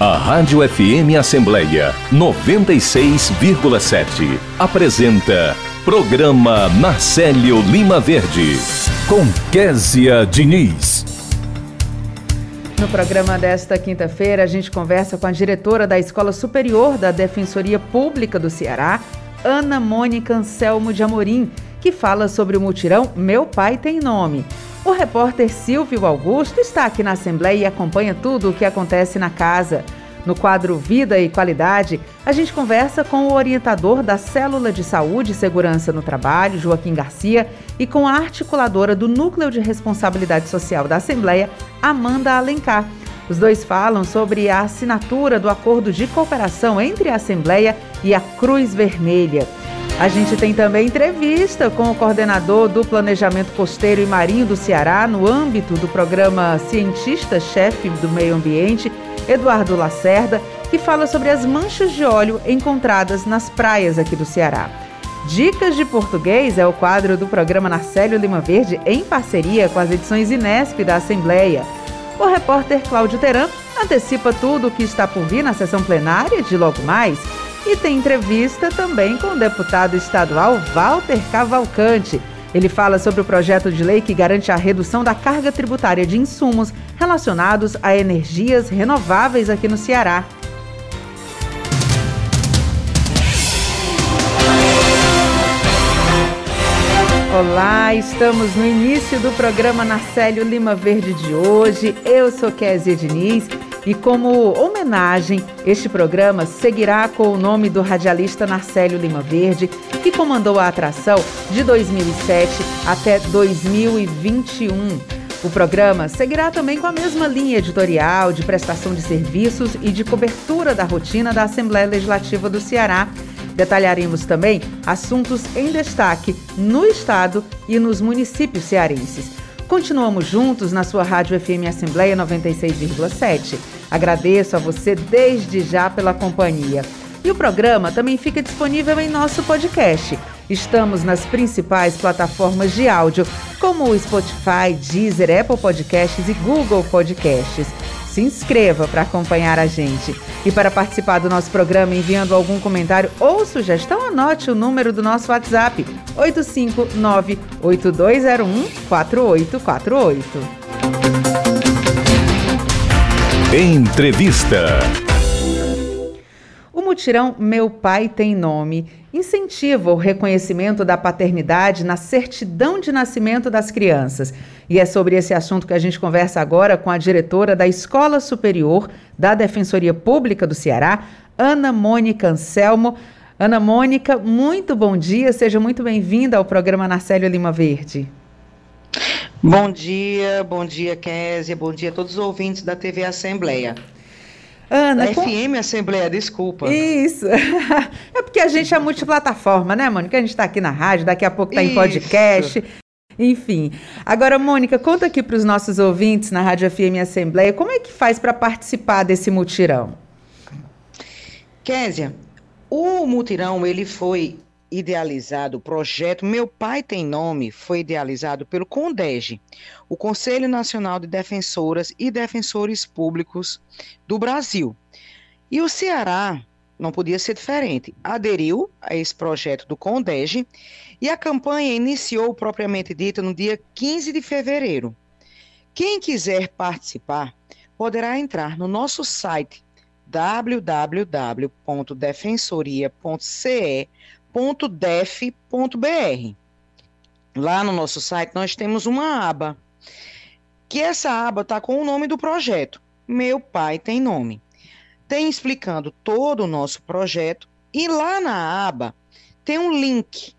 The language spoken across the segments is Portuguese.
A Rádio FM Assembleia 96,7 apresenta Programa Marcelo Lima Verde com Késia Diniz. No programa desta quinta-feira, a gente conversa com a diretora da Escola Superior da Defensoria Pública do Ceará, Ana Mônica Anselmo de Amorim, que fala sobre o mutirão Meu Pai Tem Nome. O repórter Silvio Augusto está aqui na Assembleia e acompanha tudo o que acontece na casa. No quadro Vida e Qualidade, a gente conversa com o orientador da Célula de Saúde e Segurança no Trabalho, Joaquim Garcia, e com a articuladora do Núcleo de Responsabilidade Social da Assembleia, Amanda Alencar. Os dois falam sobre a assinatura do acordo de cooperação entre a Assembleia e a Cruz Vermelha. A gente tem também entrevista com o coordenador do Planejamento Costeiro e Marinho do Ceará no âmbito do programa Cientista-Chefe do Meio Ambiente, Eduardo Lacerda, que fala sobre as manchas de óleo encontradas nas praias aqui do Ceará. Dicas de Português é o quadro do programa Narcélio Lima Verde em parceria com as edições Inesp da Assembleia. O repórter Cláudio Teran antecipa tudo o que está por vir na sessão plenária de logo mais e tem entrevista também com o deputado estadual Walter Cavalcante. Ele fala sobre o projeto de lei que garante a redução da carga tributária de insumos relacionados a energias renováveis aqui no Ceará. Olá, estamos no início do programa Narcélio Lima Verde de hoje. Eu sou Kézia Diniz e como homenagem, este programa seguirá com o nome do radialista Narcélio Lima Verde, que comandou a atração de 2007 até 2021. O programa seguirá também com a mesma linha editorial de prestação de serviços e de cobertura da rotina da Assembleia Legislativa do Ceará. Detalharemos também assuntos em destaque no estado e nos municípios cearenses. Continuamos juntos na sua Rádio FM Assembleia 96,7. Agradeço a você desde já pela companhia. E o programa também fica disponível em nosso podcast. Estamos nas principais plataformas de áudio, como o Spotify, Deezer, Apple Podcasts e Google Podcasts. Se inscreva para acompanhar a gente. E para participar do nosso programa enviando algum comentário ou sugestão, anote o número do nosso WhatsApp: 859-8201-4848. Entrevista. Mutirão Meu Pai Tem Nome incentiva o reconhecimento da paternidade na certidão de nascimento das crianças. E é sobre esse assunto que a gente conversa agora com a diretora da Escola Superior da Defensoria Pública do Ceará, Ana Mônica Anselmo. Ana Mônica, muito bom dia, seja muito bem-vinda ao programa Narcélio Lima Verde. Bom dia, bom dia, Késia, bom dia a todos os ouvintes da TV Assembleia. Ana, da com... FM Assembleia, desculpa. Isso. É porque a gente é multiplataforma, né, Mônica? A gente está aqui na rádio, daqui a pouco está em podcast. Enfim. Agora, Mônica, conta aqui para os nossos ouvintes na Rádio FM Assembleia, como é que faz para participar desse mutirão? Késia, o mutirão ele foi idealizado o projeto Meu Pai Tem Nome foi idealizado pelo CONDEG, o Conselho Nacional de Defensoras e Defensores Públicos do Brasil. E o Ceará não podia ser diferente. Aderiu a esse projeto do CONDEG e a campanha iniciou propriamente dita no dia 15 de fevereiro. Quem quiser participar poderá entrar no nosso site www.defensoria.ce www.def.br. Lá no nosso site nós temos uma aba, que essa aba está com o nome do projeto. Meu pai tem nome. Tem explicando todo o nosso projeto e lá na aba tem um link.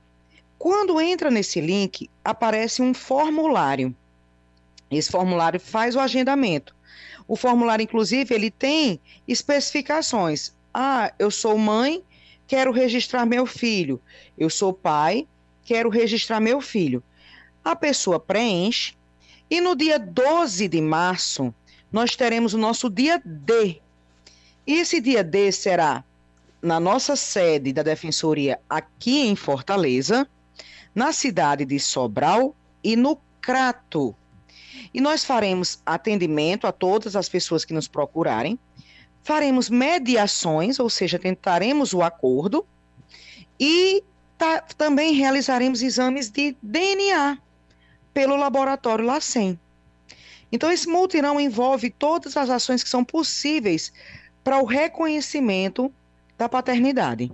Quando entra nesse link, aparece um formulário. Esse formulário faz o agendamento. O formulário, inclusive, ele tem especificações. Ah, eu sou mãe quero registrar meu filho. Eu sou pai, quero registrar meu filho. A pessoa preenche e no dia 12 de março nós teremos o nosso dia D. E esse dia D será na nossa sede da Defensoria aqui em Fortaleza, na cidade de Sobral e no Crato. E nós faremos atendimento a todas as pessoas que nos procurarem faremos mediações, ou seja, tentaremos o acordo, e tá, também realizaremos exames de DNA pelo laboratório LACEN. Então, esse multirão envolve todas as ações que são possíveis para o reconhecimento da paternidade.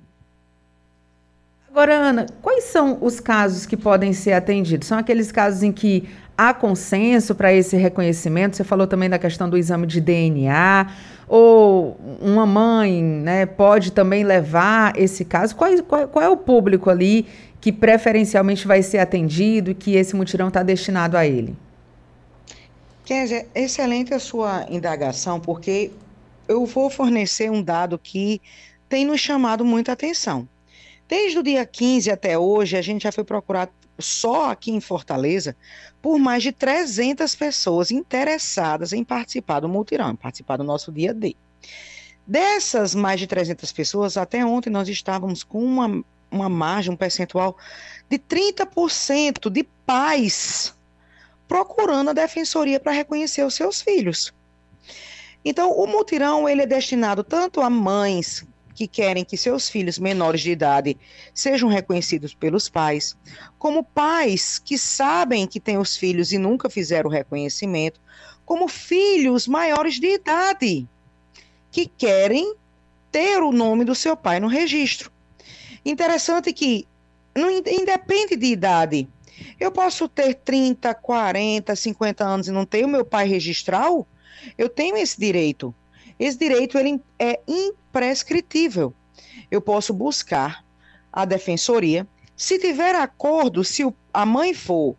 Agora, Ana, quais são os casos que podem ser atendidos? São aqueles casos em que há consenso para esse reconhecimento? Você falou também da questão do exame de DNA, ou uma mãe né, pode também levar esse caso? Qual, qual, qual é o público ali que preferencialmente vai ser atendido e que esse mutirão está destinado a ele? Kézia, excelente a sua indagação, porque eu vou fornecer um dado que tem nos chamado muita atenção. Desde o dia 15 até hoje, a gente já foi procurado só aqui em Fortaleza por mais de 300 pessoas interessadas em participar do multirão, em participar do nosso dia D. Dessas mais de 300 pessoas, até ontem nós estávamos com uma, uma margem, um percentual de 30% de pais procurando a defensoria para reconhecer os seus filhos. Então, o mutirão ele é destinado tanto a mães que querem que seus filhos menores de idade sejam reconhecidos pelos pais, como pais que sabem que têm os filhos e nunca fizeram o reconhecimento, como filhos maiores de idade que querem ter o nome do seu pai no registro. Interessante que não independe de idade. Eu posso ter 30, 40, 50 anos e não ter o meu pai registral? Eu tenho esse direito. Esse direito ele é imprescritível. Eu posso buscar a defensoria. Se tiver acordo, se a mãe for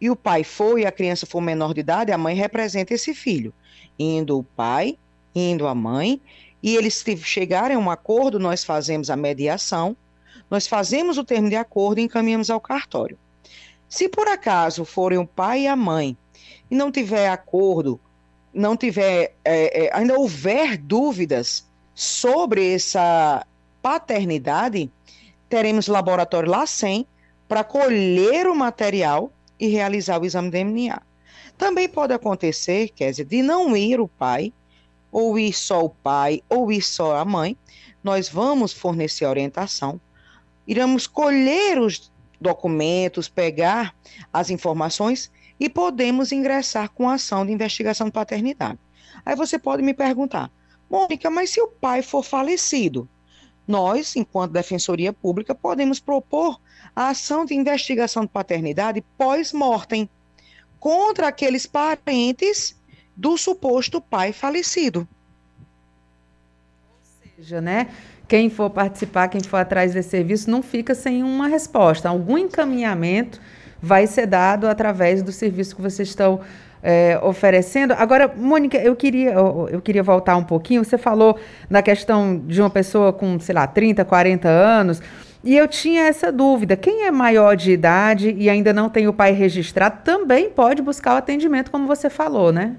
e o pai for e a criança for menor de idade, a mãe representa esse filho. Indo o pai, indo a mãe, e eles chegarem a um acordo, nós fazemos a mediação, nós fazemos o termo de acordo e encaminhamos ao cartório. Se por acaso forem o pai e a mãe e não tiver acordo não tiver, é, é, ainda houver dúvidas sobre essa paternidade, teremos laboratório LACEN para colher o material e realizar o exame de DNA. Também pode acontecer, dizer, de não ir o pai, ou ir só o pai, ou ir só a mãe. Nós vamos fornecer orientação, iremos colher os documentos, pegar as informações e podemos ingressar com ação de investigação de paternidade. Aí você pode me perguntar, Mônica, mas se o pai for falecido? Nós, enquanto Defensoria Pública, podemos propor a ação de investigação de paternidade pós-mortem contra aqueles parentes do suposto pai falecido. Ou seja, né? Quem for participar, quem for atrás desse serviço, não fica sem uma resposta, algum encaminhamento vai ser dado através do serviço que vocês estão é, oferecendo. Agora, Mônica, eu queria, eu, eu, queria voltar um pouquinho. Você falou na questão de uma pessoa com, sei lá, 30, 40 anos. E eu tinha essa dúvida: quem é maior de idade e ainda não tem o pai registrado também pode buscar o atendimento, como você falou, né?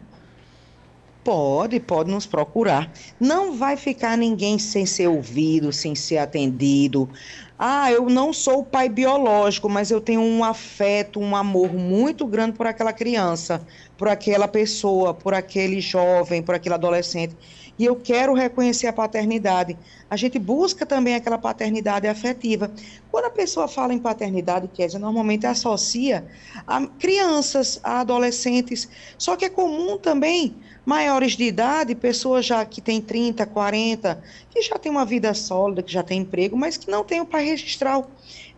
Pode, pode nos procurar. Não vai ficar ninguém sem ser ouvido, sem ser atendido. Ah, eu não sou o pai biológico, mas eu tenho um afeto, um amor muito grande por aquela criança, por aquela pessoa, por aquele jovem, por aquele adolescente. E eu quero reconhecer a paternidade. A gente busca também aquela paternidade afetiva. Quando a pessoa fala em paternidade, Kézia, normalmente associa a crianças, a adolescentes. Só que é comum também maiores de idade, pessoas já que têm 30, 40, que já têm uma vida sólida, que já têm emprego, mas que não têm o pai registral.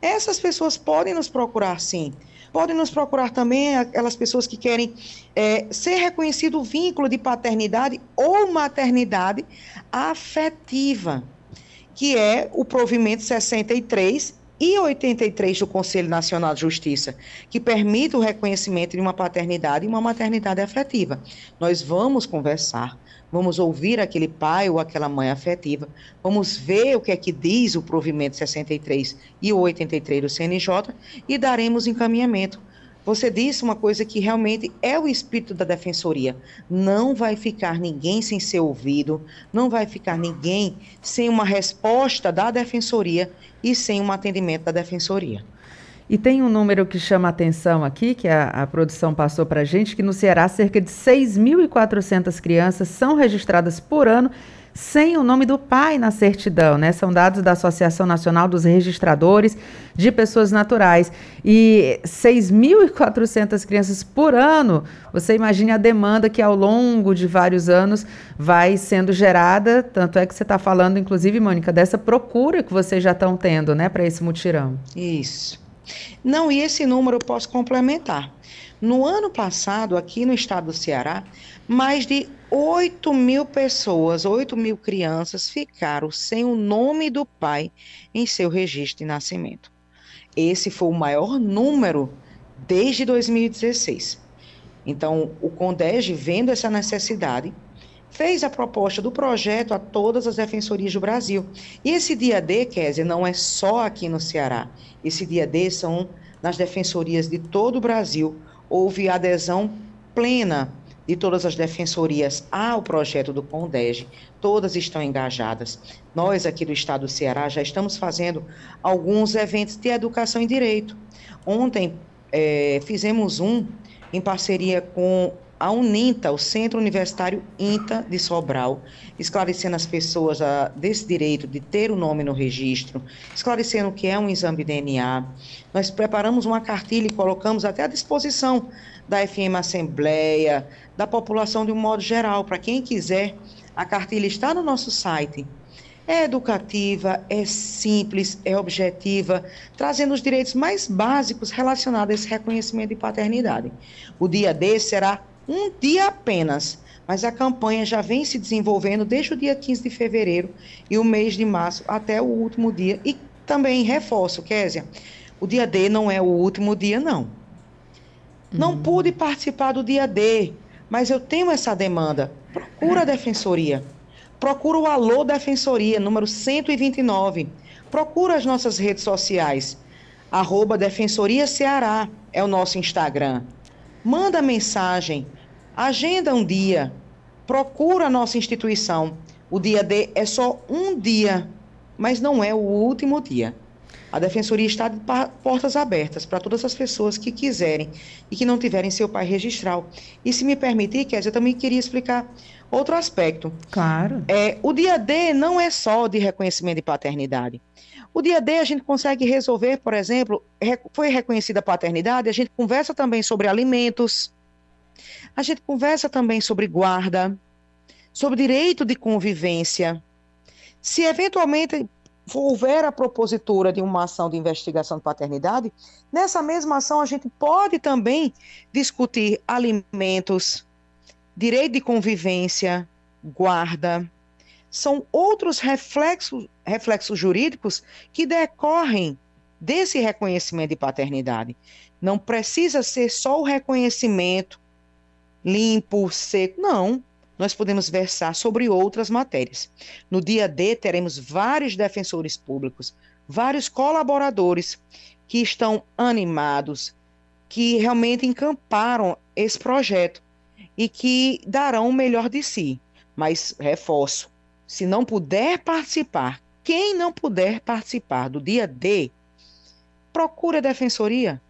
Essas pessoas podem nos procurar sim. Podem nos procurar também aquelas pessoas que querem é, ser reconhecido o vínculo de paternidade ou maternidade afetiva, que é o provimento 63 e 83 do Conselho Nacional de Justiça, que permite o reconhecimento de uma paternidade e uma maternidade afetiva. Nós vamos conversar, vamos ouvir aquele pai ou aquela mãe afetiva, vamos ver o que é que diz o provimento 63 e o 83 do CNJ e daremos encaminhamento você disse uma coisa que realmente é o espírito da defensoria. Não vai ficar ninguém sem ser ouvido, não vai ficar ninguém sem uma resposta da defensoria e sem um atendimento da defensoria. E tem um número que chama atenção aqui, que a, a produção passou para a gente, que no Ceará cerca de 6.400 crianças são registradas por ano sem o nome do pai na certidão, né? São dados da Associação Nacional dos Registradores de Pessoas Naturais. E 6.400 crianças por ano, você imagine a demanda que ao longo de vários anos vai sendo gerada, tanto é que você está falando, inclusive, Mônica, dessa procura que vocês já estão tendo, né, para esse mutirão. Isso. Não, e esse número eu posso complementar. No ano passado, aqui no estado do Ceará, mais de 8 mil pessoas, 8 mil crianças ficaram sem o nome do pai em seu registro de nascimento. Esse foi o maior número desde 2016. Então, o CONDEG, vendo essa necessidade, fez a proposta do projeto a todas as defensorias do Brasil. E esse dia D, Kézia, não é só aqui no Ceará. Esse dia D são nas defensorias de todo o Brasil. Houve adesão plena de todas as defensorias ao projeto do CONDEG, todas estão engajadas. Nós aqui do Estado do Ceará já estamos fazendo alguns eventos de educação em direito. Ontem é, fizemos um em parceria com a Uninta, o Centro Universitário INTA de Sobral, esclarecendo as pessoas a, desse direito de ter o nome no registro, esclarecendo o que é um exame de DNA. Nós preparamos uma cartilha e colocamos até à disposição da FM Assembleia, da população de um modo geral, para quem quiser. A cartilha está no nosso site. É educativa, é simples, é objetiva, trazendo os direitos mais básicos relacionados a esse reconhecimento de paternidade. O dia D será um dia apenas, mas a campanha já vem se desenvolvendo desde o dia 15 de fevereiro e o mês de março até o último dia. E também reforço, Késia, o dia D não é o último dia, não. Não uhum. pude participar do dia D, mas eu tenho essa demanda. Procura a defensoria. Procura o Alô Defensoria, número 129. Procura as nossas redes sociais. Arroba Defensoria Ceará é o nosso Instagram. Manda mensagem, agenda um dia, procura a nossa instituição. O dia D é só um dia, mas não é o último dia. A Defensoria está de portas abertas para todas as pessoas que quiserem e que não tiverem seu pai registral. E se me permitir, Kézia, eu também queria explicar outro aspecto. Claro. É, o dia D não é só de reconhecimento de paternidade. O dia D a gente consegue resolver, por exemplo, foi reconhecida a paternidade, a gente conversa também sobre alimentos, a gente conversa também sobre guarda, sobre direito de convivência. Se eventualmente houver a propositura de uma ação de investigação de paternidade, nessa mesma ação a gente pode também discutir alimentos, direito de convivência, guarda. São outros reflexos, reflexos jurídicos que decorrem desse reconhecimento de paternidade. Não precisa ser só o reconhecimento limpo, seco. Não nós podemos versar sobre outras matérias. No dia D, teremos vários defensores públicos, vários colaboradores que estão animados, que realmente encamparam esse projeto e que darão o melhor de si. Mas, reforço, se não puder participar, quem não puder participar do dia D, procure a defensoria.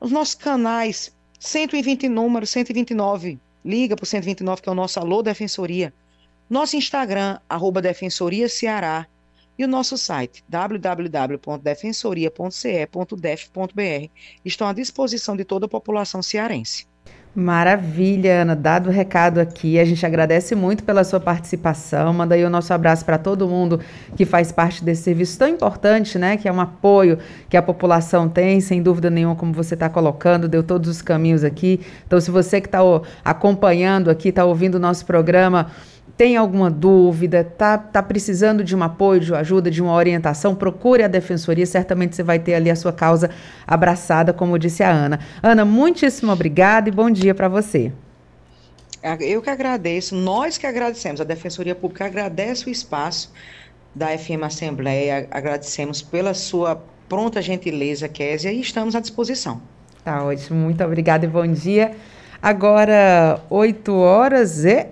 Os nossos canais, 120 números, 129 liga para o 129, que é o nosso Alô Defensoria. Nosso Instagram, arroba Defensoria Ceará. E o nosso site, www.defensoria.ce.def.br, estão à disposição de toda a população cearense. Maravilha, Ana. Dado o recado aqui, a gente agradece muito pela sua participação. Manda aí o nosso abraço para todo mundo que faz parte desse serviço tão importante, né? Que é um apoio que a população tem, sem dúvida nenhuma, como você está colocando, deu todos os caminhos aqui. Então, se você que está acompanhando aqui, está ouvindo o nosso programa, tem alguma dúvida, tá, tá precisando de um apoio, de uma ajuda, de uma orientação, procure a defensoria, certamente você vai ter ali a sua causa abraçada, como disse a Ana. Ana, muitíssimo obrigada e bom dia para você. Eu que agradeço, nós que agradecemos, a Defensoria Pública agradece o espaço da FM Assembleia, agradecemos pela sua pronta gentileza, Késia, e estamos à disposição. Tá ótimo, muito obrigada e bom dia. Agora, 8 horas e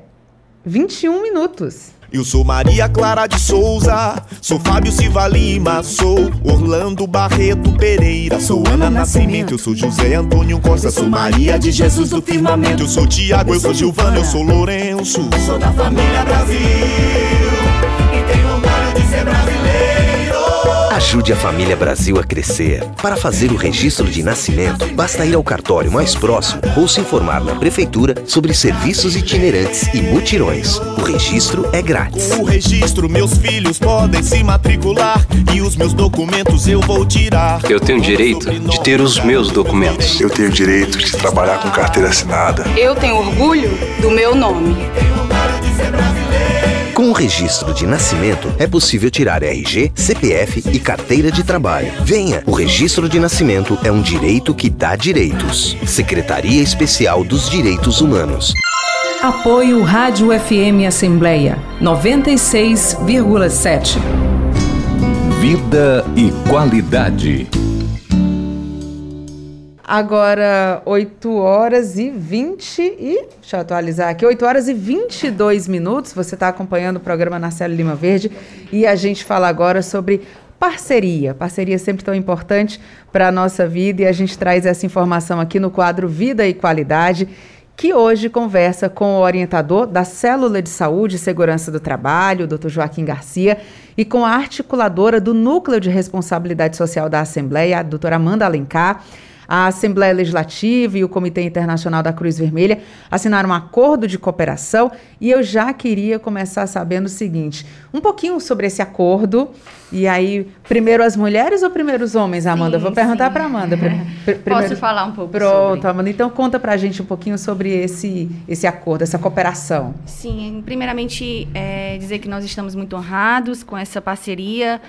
21 minutos. Eu sou Maria Clara de Souza, sou Fábio Silva Lima, sou Orlando Barreto Pereira, sou Ana Nascimento, eu sou José Antônio Costa, sou Maria de Jesus do Firmamento, eu sou Tiago, eu sou Gilvana, eu sou Lourenço, sou da família Brasil. E tenho orgulho de ser Brasil. Ajude a família Brasil a crescer. Para fazer o registro de nascimento, basta ir ao cartório mais próximo ou se informar na prefeitura sobre serviços itinerantes e mutirões. O registro é grátis. Com o registro, meus filhos podem se matricular e os meus documentos eu vou tirar. Eu tenho direito de ter os meus documentos. Eu tenho direito de trabalhar com carteira assinada. Eu tenho orgulho do meu nome. Com o registro de nascimento, é possível tirar RG, CPF e carteira de trabalho. Venha! O registro de nascimento é um direito que dá direitos. Secretaria Especial dos Direitos Humanos. Apoio Rádio FM Assembleia 96,7. Vida e qualidade. Agora, 8 horas e 20 e. Deixa eu atualizar aqui. 8 horas e 22 minutos. Você está acompanhando o programa Narcelo Lima Verde e a gente fala agora sobre parceria. Parceria sempre tão importante para a nossa vida e a gente traz essa informação aqui no quadro Vida e Qualidade, que hoje conversa com o orientador da Célula de Saúde e Segurança do Trabalho, Dr. Joaquim Garcia, e com a articuladora do Núcleo de Responsabilidade Social da Assembleia, a doutora Amanda Alencar. A Assembleia Legislativa e o Comitê Internacional da Cruz Vermelha assinaram um acordo de cooperação e eu já queria começar sabendo o seguinte: um pouquinho sobre esse acordo. E aí, primeiro as mulheres ou primeiro os homens, Amanda? Sim, Vou perguntar para Amanda. Pr- pr- Posso falar um pouco Pronto, sobre? Amanda. Então conta pra gente um pouquinho sobre esse, esse acordo, essa cooperação. Sim, primeiramente é, dizer que nós estamos muito honrados com essa parceria.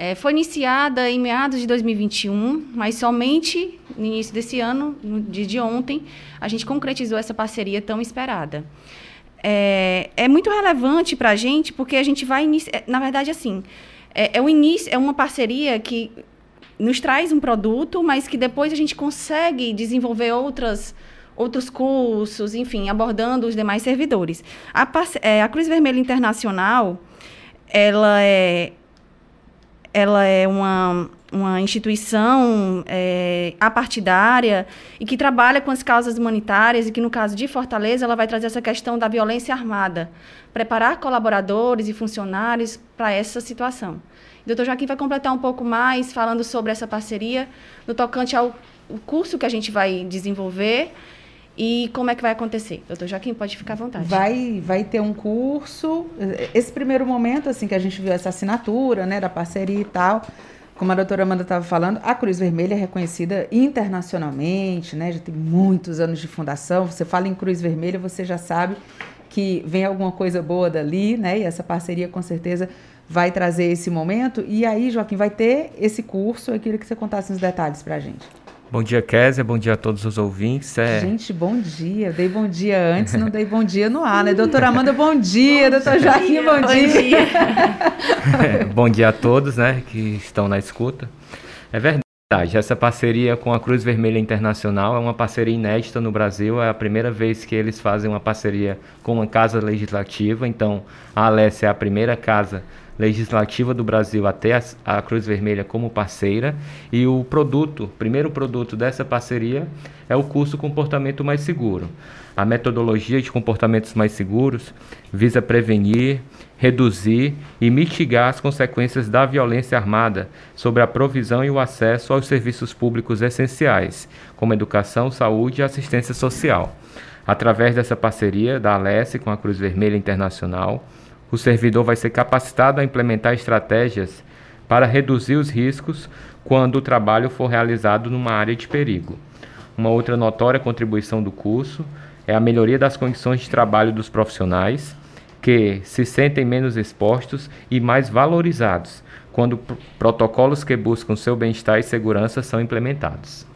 É, foi iniciada em meados de 2021, mas somente no início desse ano, no dia de ontem, a gente concretizou essa parceria tão esperada. É, é muito relevante para a gente porque a gente vai iniciar, na verdade, assim, é, é o início, é uma parceria que nos traz um produto, mas que depois a gente consegue desenvolver outras outros cursos, enfim, abordando os demais servidores. A, é, a Cruz Vermelha Internacional, ela é ela é uma, uma instituição é, apartidária e que trabalha com as causas humanitárias e que, no caso de Fortaleza, ela vai trazer essa questão da violência armada, preparar colaboradores e funcionários para essa situação. O doutor Joaquim vai completar um pouco mais falando sobre essa parceria no tocante ao curso que a gente vai desenvolver e como é que vai acontecer. Doutor Joaquim, pode ficar à vontade. Vai, vai ter um curso. Esse primeiro momento, assim, que a gente viu essa assinatura, né, da parceria e tal, como a doutora Amanda estava falando, a Cruz Vermelha é reconhecida internacionalmente, né, já tem muitos anos de fundação. Você fala em Cruz Vermelha, você já sabe que vem alguma coisa boa dali, né, e essa parceria com certeza vai trazer esse momento. E aí, Joaquim, vai ter esse curso. Eu queria que você contasse uns detalhes para a gente. Bom dia, Kézia. Bom dia a todos os ouvintes. É... Gente, bom dia. Dei bom dia antes, não dei bom dia no ar, né? Doutora Amanda, bom dia. Doutor Joaquim, bom, Bom dia. dia. É, bom dia a todos né, que estão na escuta. É verdade, essa parceria com a Cruz Vermelha Internacional é uma parceria inédita no Brasil. É a primeira vez que eles fazem uma parceria com uma casa legislativa. Então, a Alessia é a primeira casa legislativa do Brasil a ter a, a Cruz Vermelha como parceira. E o produto, primeiro produto dessa parceria é o curso Comportamento Mais Seguro. A metodologia de comportamentos mais seguros visa prevenir, reduzir e mitigar as consequências da violência armada sobre a provisão e o acesso aos serviços públicos essenciais, como educação, saúde e assistência social. Através dessa parceria da Alesse com a Cruz Vermelha Internacional, o servidor vai ser capacitado a implementar estratégias para reduzir os riscos quando o trabalho for realizado numa área de perigo. Uma outra notória contribuição do curso é a melhoria das condições de trabalho dos profissionais, que se sentem menos expostos e mais valorizados quando pr- protocolos que buscam seu bem-estar e segurança são implementados.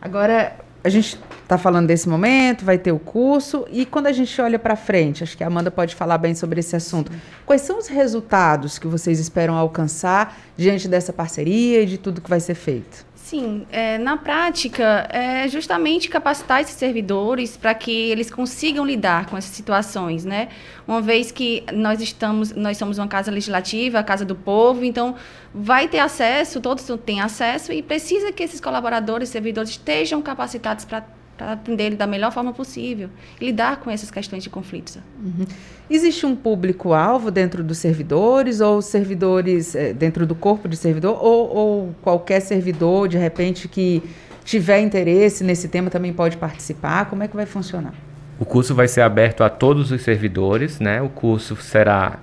Agora, a gente está falando desse momento, vai ter o curso, e quando a gente olha para frente, acho que a Amanda pode falar bem sobre esse assunto. Quais são os resultados que vocês esperam alcançar diante dessa parceria e de tudo que vai ser feito? Sim, é, na prática, é justamente capacitar esses servidores para que eles consigam lidar com essas situações, né? Uma vez que nós estamos, nós somos uma casa legislativa, a casa do povo, então vai ter acesso, todos têm acesso e precisa que esses colaboradores, servidores estejam capacitados para para atender ele da melhor forma possível e lidar com essas questões de conflitos. Uhum. Existe um público-alvo dentro dos servidores ou servidores é, dentro do corpo de servidor ou, ou, qualquer servidor, de repente, que tiver interesse nesse tema também pode participar? Como é que vai funcionar? O curso vai ser aberto a todos os servidores, né? O curso será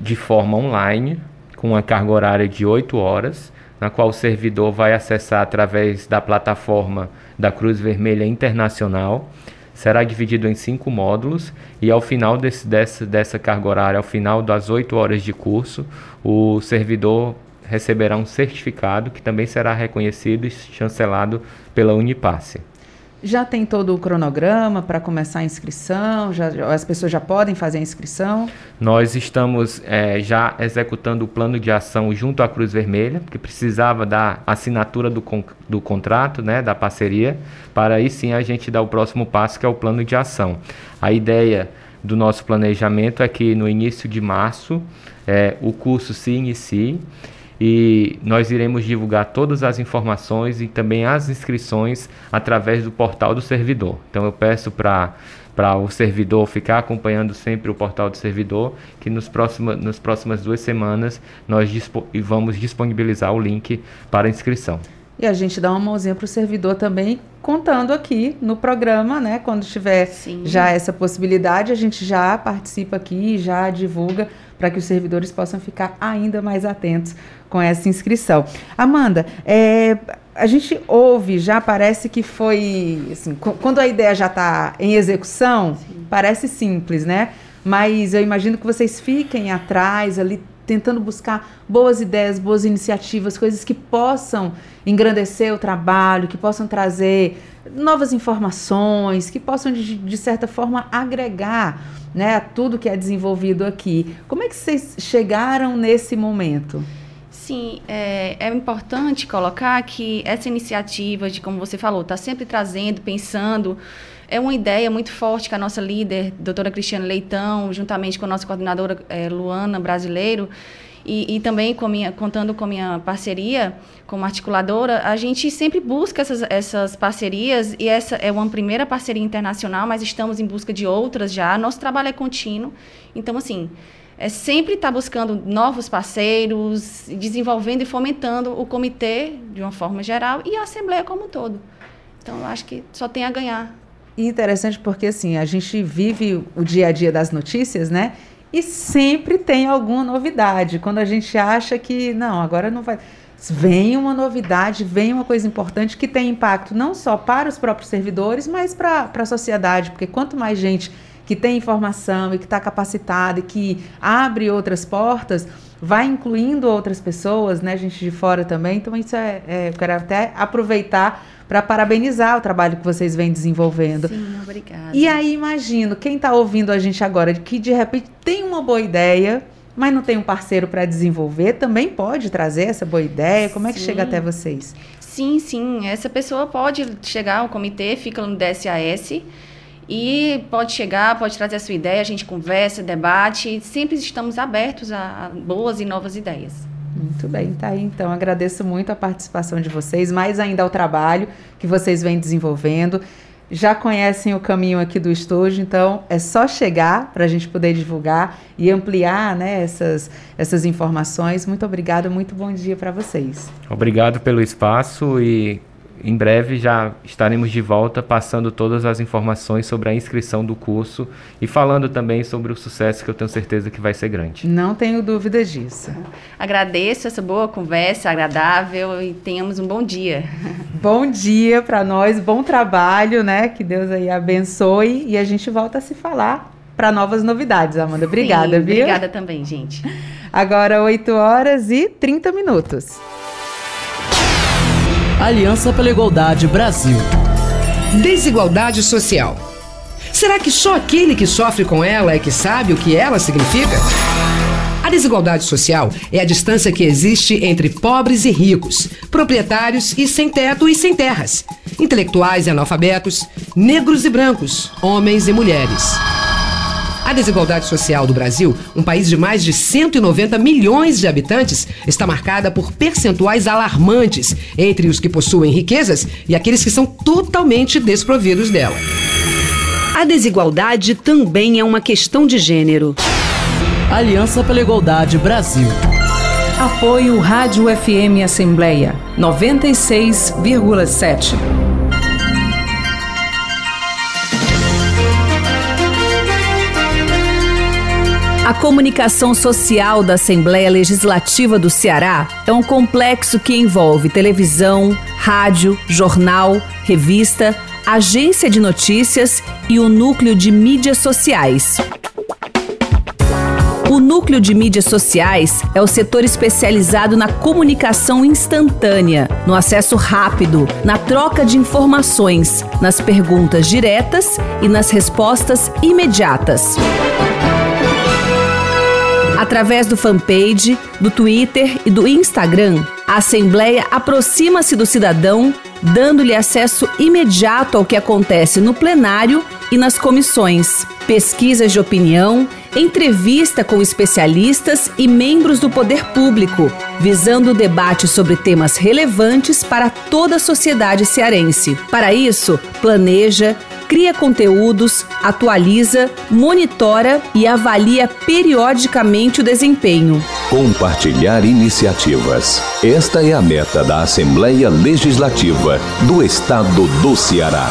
de forma online, com uma carga horária de 8 horas, na qual o servidor vai acessar através da plataforma da Cruz Vermelha Internacional. Será dividido em cinco módulos e ao final desse, dessa, dessa carga horária, ao final das 8 horas de curso, o servidor receberá um certificado que também será reconhecido e chancelado pela Unipasse. Já tem todo o cronograma para começar a inscrição? Já, as pessoas já podem fazer a inscrição? Nós estamos é, já executando o plano de ação junto à Cruz Vermelha, que precisava da assinatura do, con do contrato, né, da parceria, para aí sim a gente dar o próximo passo, que é o plano de ação. A ideia do nosso planejamento é que no início de março é, o curso se inicie e nós iremos divulgar todas as informações e também as inscrições através do portal do servidor. Então eu peço para para o servidor ficar acompanhando sempre o portal do servidor, que nos próxima, nas próximas duas semanas nós dispo vamos disponibilizar o link para inscrição. E a gente dá uma mãozinha para o servidor também, contando aqui no programa, né? Quando tiver Sim. já essa possibilidade, a gente já participa aqui, já divulga para que os servidores possam ficar ainda mais atentos com essa inscrição. Amanda, é, a gente ouve, já parece que foi. Assim, quando a ideia já está em execução, Sim. parece simples, né? Mas eu imagino que vocês fiquem atrás ali tentando buscar boas ideias, boas iniciativas, coisas que possam engrandecer o trabalho, que possam trazer novas informações, que possam, de, de certa forma, agregar né, a tudo que é desenvolvido aqui. Como é que vocês chegaram nesse momento? Sim, é, é, importante colocar que essa iniciativa de, como você falou, está sempre trazendo, pensando, é uma ideia muito forte que a nossa líder, doutora Cristiane Leitão, juntamente com a nossa coordenadora é, Luana Brasileiro, e, e também com minha, contando com a minha parceria como articuladora, a gente sempre busca essas, essas parcerias e essa é uma primeira parceria internacional, mas estamos em busca de outras já. Nosso trabalho é contínuo. Então, assim, é sempre estar tá buscando novos parceiros, desenvolvendo e fomentando o comitê de uma forma geral e a Assembleia como um todo. Então, eu acho que só tem a ganhar. Interessante porque, assim, a gente vive o dia a dia das notícias, né? E sempre tem alguma novidade. Quando a gente acha que, não, agora não vai. Vem uma novidade, vem uma coisa importante que tem impacto não só para os próprios servidores, mas para a sociedade, porque quanto mais gente que tem informação e que está capacitada e que abre outras portas, vai incluindo outras pessoas, né, gente de fora também. Então, isso é, é eu quero até aproveitar para parabenizar o trabalho que vocês vêm desenvolvendo. Sim, obrigada. E aí imagino quem está ouvindo a gente agora que de repente tem uma boa ideia, mas não tem um parceiro para desenvolver, também pode trazer essa boa ideia. Como é que sim. chega até vocês? Sim, sim. Essa pessoa pode chegar ao comitê, fica no DSAS e pode chegar, pode trazer a sua ideia, a gente conversa, debate. Sempre estamos abertos a boas e novas ideias. Muito bem, tá aí. Então, agradeço muito a participação de vocês, mais ainda ao trabalho que vocês vêm desenvolvendo. Já conhecem o caminho aqui do estúdio, então é só chegar para a gente poder divulgar e ampliar né, essas, essas informações. Muito obrigada, muito bom dia para vocês. Obrigado pelo espaço e em breve já estaremos de volta passando todas as informações sobre a inscrição do curso e falando também sobre o sucesso que eu tenho certeza que vai ser grande. Não tenho dúvidas disso. Agradeço essa boa conversa agradável e tenhamos um bom dia. Bom dia para nós, bom trabalho, né? Que Deus aí abençoe e a gente volta a se falar para novas novidades, Amanda. Obrigada, Sim, viu? Obrigada também, gente. Agora 8 horas e 30 minutos. Aliança pela Igualdade Brasil. Desigualdade social. Será que só aquele que sofre com ela é que sabe o que ela significa? A desigualdade social é a distância que existe entre pobres e ricos, proprietários e sem teto e sem terras, intelectuais e analfabetos, negros e brancos, homens e mulheres. A desigualdade social do Brasil, um país de mais de 190 milhões de habitantes, está marcada por percentuais alarmantes entre os que possuem riquezas e aqueles que são totalmente desprovidos dela. A desigualdade também é uma questão de gênero. Aliança pela Igualdade Brasil. Apoio Rádio FM Assembleia 96,7. A comunicação social da Assembleia Legislativa do Ceará é um complexo que envolve televisão, rádio, jornal, revista, agência de notícias e o núcleo de mídias sociais. O núcleo de mídias sociais é o setor especializado na comunicação instantânea, no acesso rápido, na troca de informações, nas perguntas diretas e nas respostas imediatas. Através do fanpage, do Twitter e do Instagram, a Assembleia aproxima-se do cidadão, dando-lhe acesso imediato ao que acontece no plenário e nas comissões, pesquisas de opinião, entrevista com especialistas e membros do poder público, visando o debate sobre temas relevantes para toda a sociedade cearense. Para isso, planeja, cria conteúdos, atualiza, monitora e avalia periodicamente o desempenho. Compartilhar iniciativas. Esta é a meta da Assembleia Legislativa do Estado do Ceará.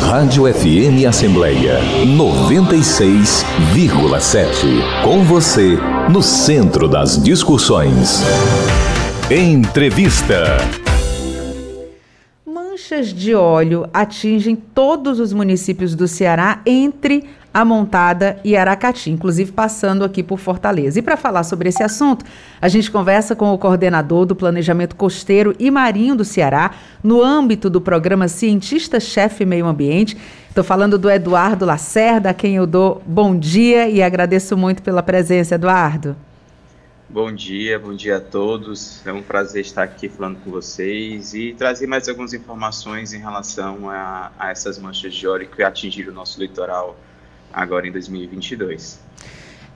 Rádio FM Assembleia 96,7. Com você, no centro das discussões. Entrevista. Manchas de óleo atingem todos os municípios do Ceará entre a Montada e Aracati, inclusive passando aqui por Fortaleza. E para falar sobre esse assunto, a gente conversa com o coordenador do Planejamento Costeiro e Marinho do Ceará, no âmbito do programa Cientista-Chefe Meio Ambiente. Estou falando do Eduardo Lacerda, a quem eu dou bom dia e agradeço muito pela presença, Eduardo. Bom dia, bom dia a todos. É um prazer estar aqui falando com vocês e trazer mais algumas informações em relação a, a essas manchas de óleo que atingiram o nosso litoral agora em 2022.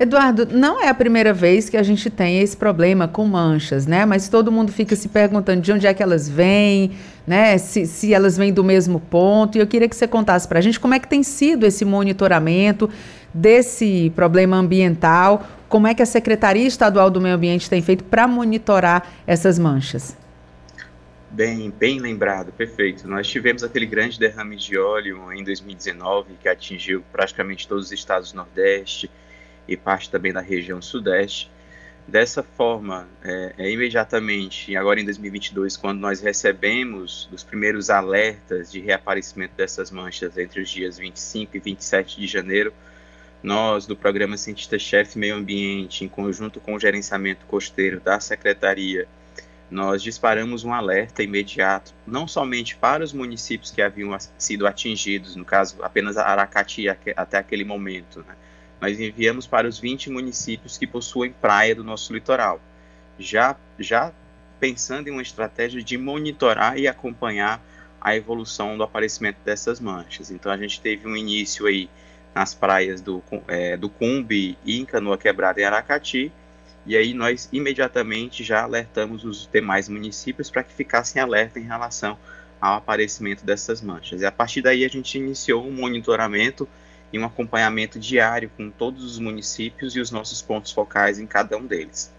Eduardo, não é a primeira vez que a gente tem esse problema com manchas, né? Mas todo mundo fica se perguntando de onde é que elas vêm, né? Se, se elas vêm do mesmo ponto. E eu queria que você contasse para a gente como é que tem sido esse monitoramento desse problema ambiental, como é que a Secretaria Estadual do Meio Ambiente tem feito para monitorar essas manchas. Bem, bem lembrado, perfeito. Nós tivemos aquele grande derrame de óleo em 2019 que atingiu praticamente todos os estados do Nordeste e parte também da região Sudeste. Dessa forma, é, é, imediatamente, agora em 2022, quando nós recebemos os primeiros alertas de reaparecimento dessas manchas entre os dias 25 e 27 de janeiro, nós, do Programa Cientista-Chefe Meio Ambiente, em conjunto com o gerenciamento costeiro da Secretaria nós disparamos um alerta imediato, não somente para os municípios que haviam sido atingidos, no caso apenas Aracati até aquele momento, né? mas enviamos para os 20 municípios que possuem praia do nosso litoral, já, já pensando em uma estratégia de monitorar e acompanhar a evolução do aparecimento dessas manchas. Então a gente teve um início aí nas praias do, é, do Cumbi e em Canoa Quebrada em Aracati, e aí nós imediatamente já alertamos os demais municípios para que ficassem alerta em relação ao aparecimento dessas manchas. E a partir daí a gente iniciou um monitoramento e um acompanhamento diário com todos os municípios e os nossos pontos focais em cada um deles.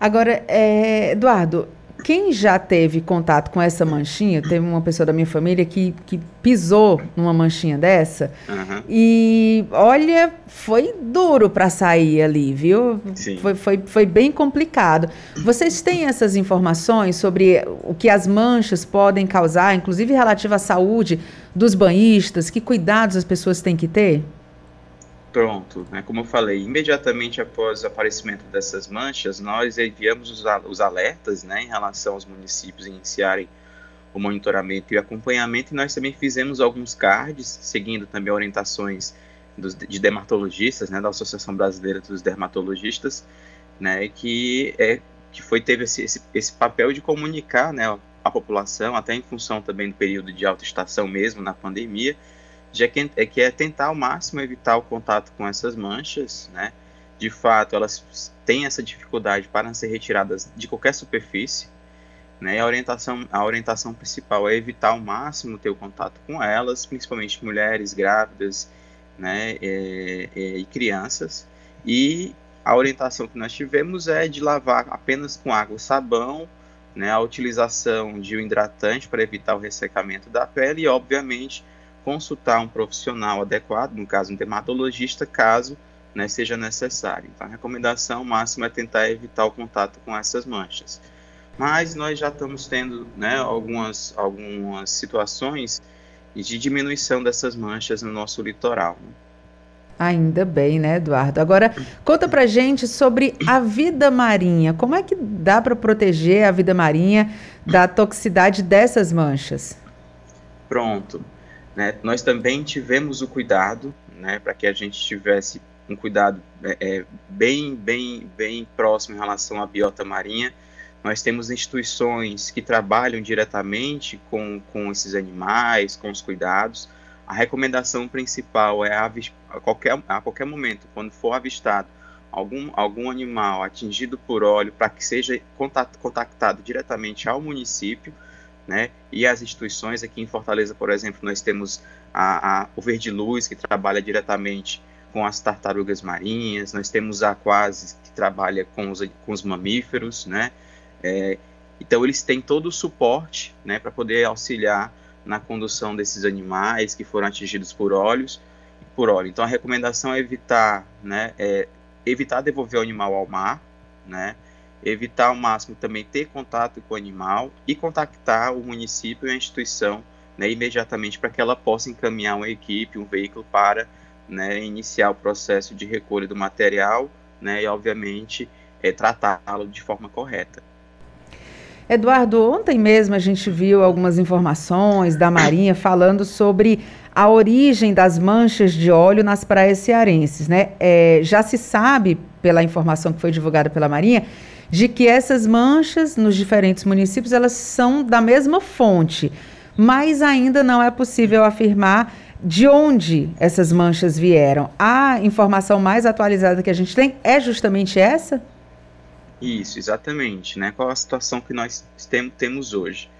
Agora, é, Eduardo, quem já teve contato com essa manchinha, teve uma pessoa da minha família que, que pisou numa manchinha dessa uhum. e olha, foi duro para sair ali, viu? Sim. Foi, foi, foi bem complicado. Vocês têm essas informações sobre o que as manchas podem causar, inclusive relativa à saúde dos banhistas? Que cuidados as pessoas têm que ter? Pronto, né? como eu falei, imediatamente após o aparecimento dessas manchas, nós enviamos os, alertas né, em relação aos municípios iniciarem o monitoramento e o acompanhamento, e nós também fizemos alguns cards, seguindo também orientações dos, de dermatologistas, né, da Associação Brasileira dos Dermatologistas, né, que, é, que foi, teve esse, esse, esse papel de comunicar né, a população, até em função também do período de alta estação mesmo, na pandemia, de que, é que é tentar ao máximo evitar o contato com essas manchas, né? De fato, elas têm essa dificuldade para ser retiradas de qualquer superfície, né? A orientação, a orientação principal é evitar ao máximo ter o contato com elas, principalmente mulheres grávidas, né? E, e, e crianças. E a orientação que nós tivemos é de lavar apenas com água e sabão, né? A utilização de um hidratante para evitar o ressecamento da pele e, obviamente, consultar um profissional adequado, no caso um dermatologista, caso né, seja necessário. Então, a recomendação máxima é tentar evitar o contato com essas manchas. Mas nós já estamos tendo né, algumas, algumas situações de diminuição dessas manchas no nosso litoral. Né? Ainda bem, né, Eduardo? Agora, conta pra gente sobre a vida marinha. Como é que dá para proteger a vida marinha da toxicidade dessas manchas? Pronto. Né? Nós também tivemos o cuidado, né, para que a gente tivesse um cuidado é, é, bem, bem, bem próximo em relação à biota marinha. Nós temos instituições que trabalham diretamente com, com esses animais, com os cuidados. A recomendação principal é a, a, qualquer, a qualquer momento, quando for avistado algum, algum animal atingido por óleo, para que seja contactado diretamente ao município, né? E as instituições aqui em Fortaleza, por exemplo, nós temos a, a, o Verde Luz, que trabalha diretamente com as tartarugas marinhas, nós temos a Aquasis, que trabalha com os, com os mamíferos, né? É, então, eles têm todo o suporte né, para poder auxiliar na condução desses animais que foram atingidos por óleos por óleo. Então, a recomendação é evitar, né, é, evitar devolver o animal ao mar, né? Evitar ao máximo também ter contato com o animal e contactar o município e a instituição né, imediatamente para que ela possa encaminhar uma equipe, um veículo para né, iniciar o processo de recolha do material né, e, obviamente, é, tratá-lo de forma correta. Eduardo, ontem mesmo a gente viu algumas informações da Marinha falando sobre a origem das manchas de óleo nas praias cearenses. Né? É, já se sabe, pela informação que foi divulgada pela Marinha, de que essas manchas nos diferentes municípios elas são da mesma fonte, mas ainda não é possível afirmar de onde essas manchas vieram. A informação mais atualizada que a gente tem é justamente essa? Isso, exatamente. Né? Qual a situação que nós tem, temos hoje?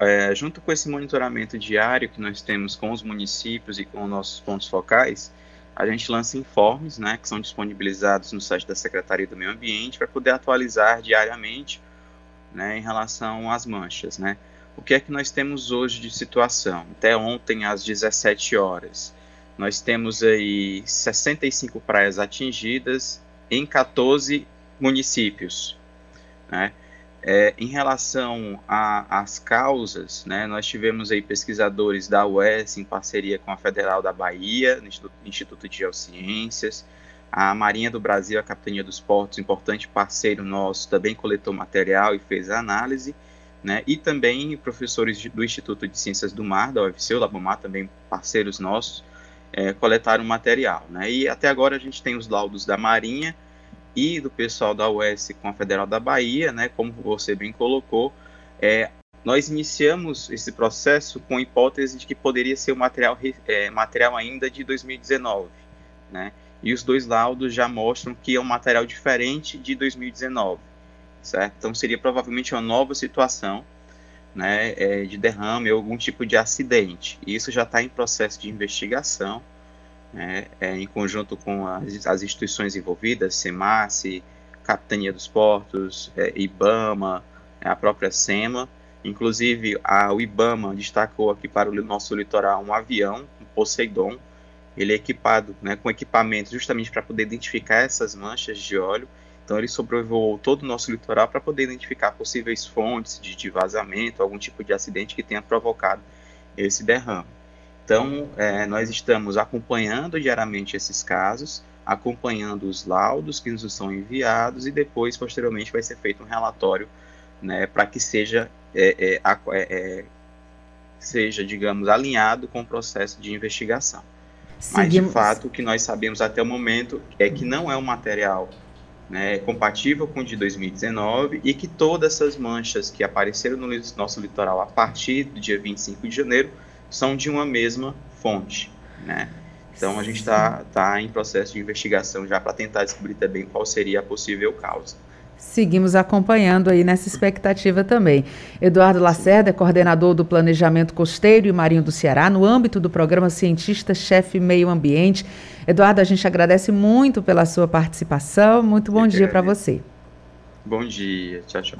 É, junto com esse monitoramento diário que nós temos com os municípios e com nossos pontos focais, a gente lança informes, né, que são disponibilizados no site da Secretaria do Meio Ambiente para poder atualizar diariamente, né, em relação às manchas, né. O que é que nós temos hoje de situação? Até ontem às 17 horas, nós temos aí 65 praias atingidas em 14 municípios, né. É, em relação às causas, né, nós tivemos aí pesquisadores da UES em parceria com a Federal da Bahia, no Instituto, Instituto de Geociências, a Marinha do Brasil, a Capitania dos Portos, importante parceiro nosso, também coletou material e fez a análise, né, e também professores do Instituto de Ciências do Mar, da UFC, o Labomar, também parceiros nossos, é, coletaram material. Né, e até agora a gente tem os laudos da Marinha, e do pessoal da UES com a Federal da Bahia, né, como você bem colocou, é, nós iniciamos esse processo com a hipótese de que poderia ser o material, é, material ainda de 2019, né, e os dois laudos já mostram que é um material diferente de 2019, certo? Então seria provavelmente uma nova situação, né, é, de derrame ou algum tipo de acidente. E isso já está em processo de investigação, né, é, em conjunto com as, as, instituições envolvidas, SEMAS, Capitania dos Portos, é, IBAMA, é, a própria SEMA. Inclusive, a, o IBAMA destacou aqui para o nosso litoral um avião, um Poseidon. Ele é equipado né, com equipamento justamente para poder identificar essas manchas de óleo. Então, ele sobrevoou todo o nosso litoral para poder identificar possíveis fontes de, de vazamento, algum tipo de acidente que tenha provocado esse derrame. Então, é, nós estamos acompanhando diariamente esses casos, acompanhando os laudos que nos são enviados e depois, posteriormente, vai ser feito um relatório né, para que seja, é, é, é, é, seja, digamos, alinhado com o processo de investigação. Mas, de fato, o que nós sabemos até o momento é que não é um material né, compatível com o de 2019 e que todas essas manchas que apareceram no nosso litoral a partir do dia 25 de janeiro são de uma mesma fonte, né? Então a gente está tá em processo de investigação já para tentar descobrir também qual seria a possível causa. Seguimos acompanhando aí nessa expectativa também. Eduardo Lacerda é coordenador do Planejamento Costeiro e Marinho do Ceará, no âmbito do programa Cientista-Chefe Meio Ambiente. Eduardo, a gente agradece muito pela sua participação. Muito bom Eu dia para você. Bom dia. Tchau, tchau.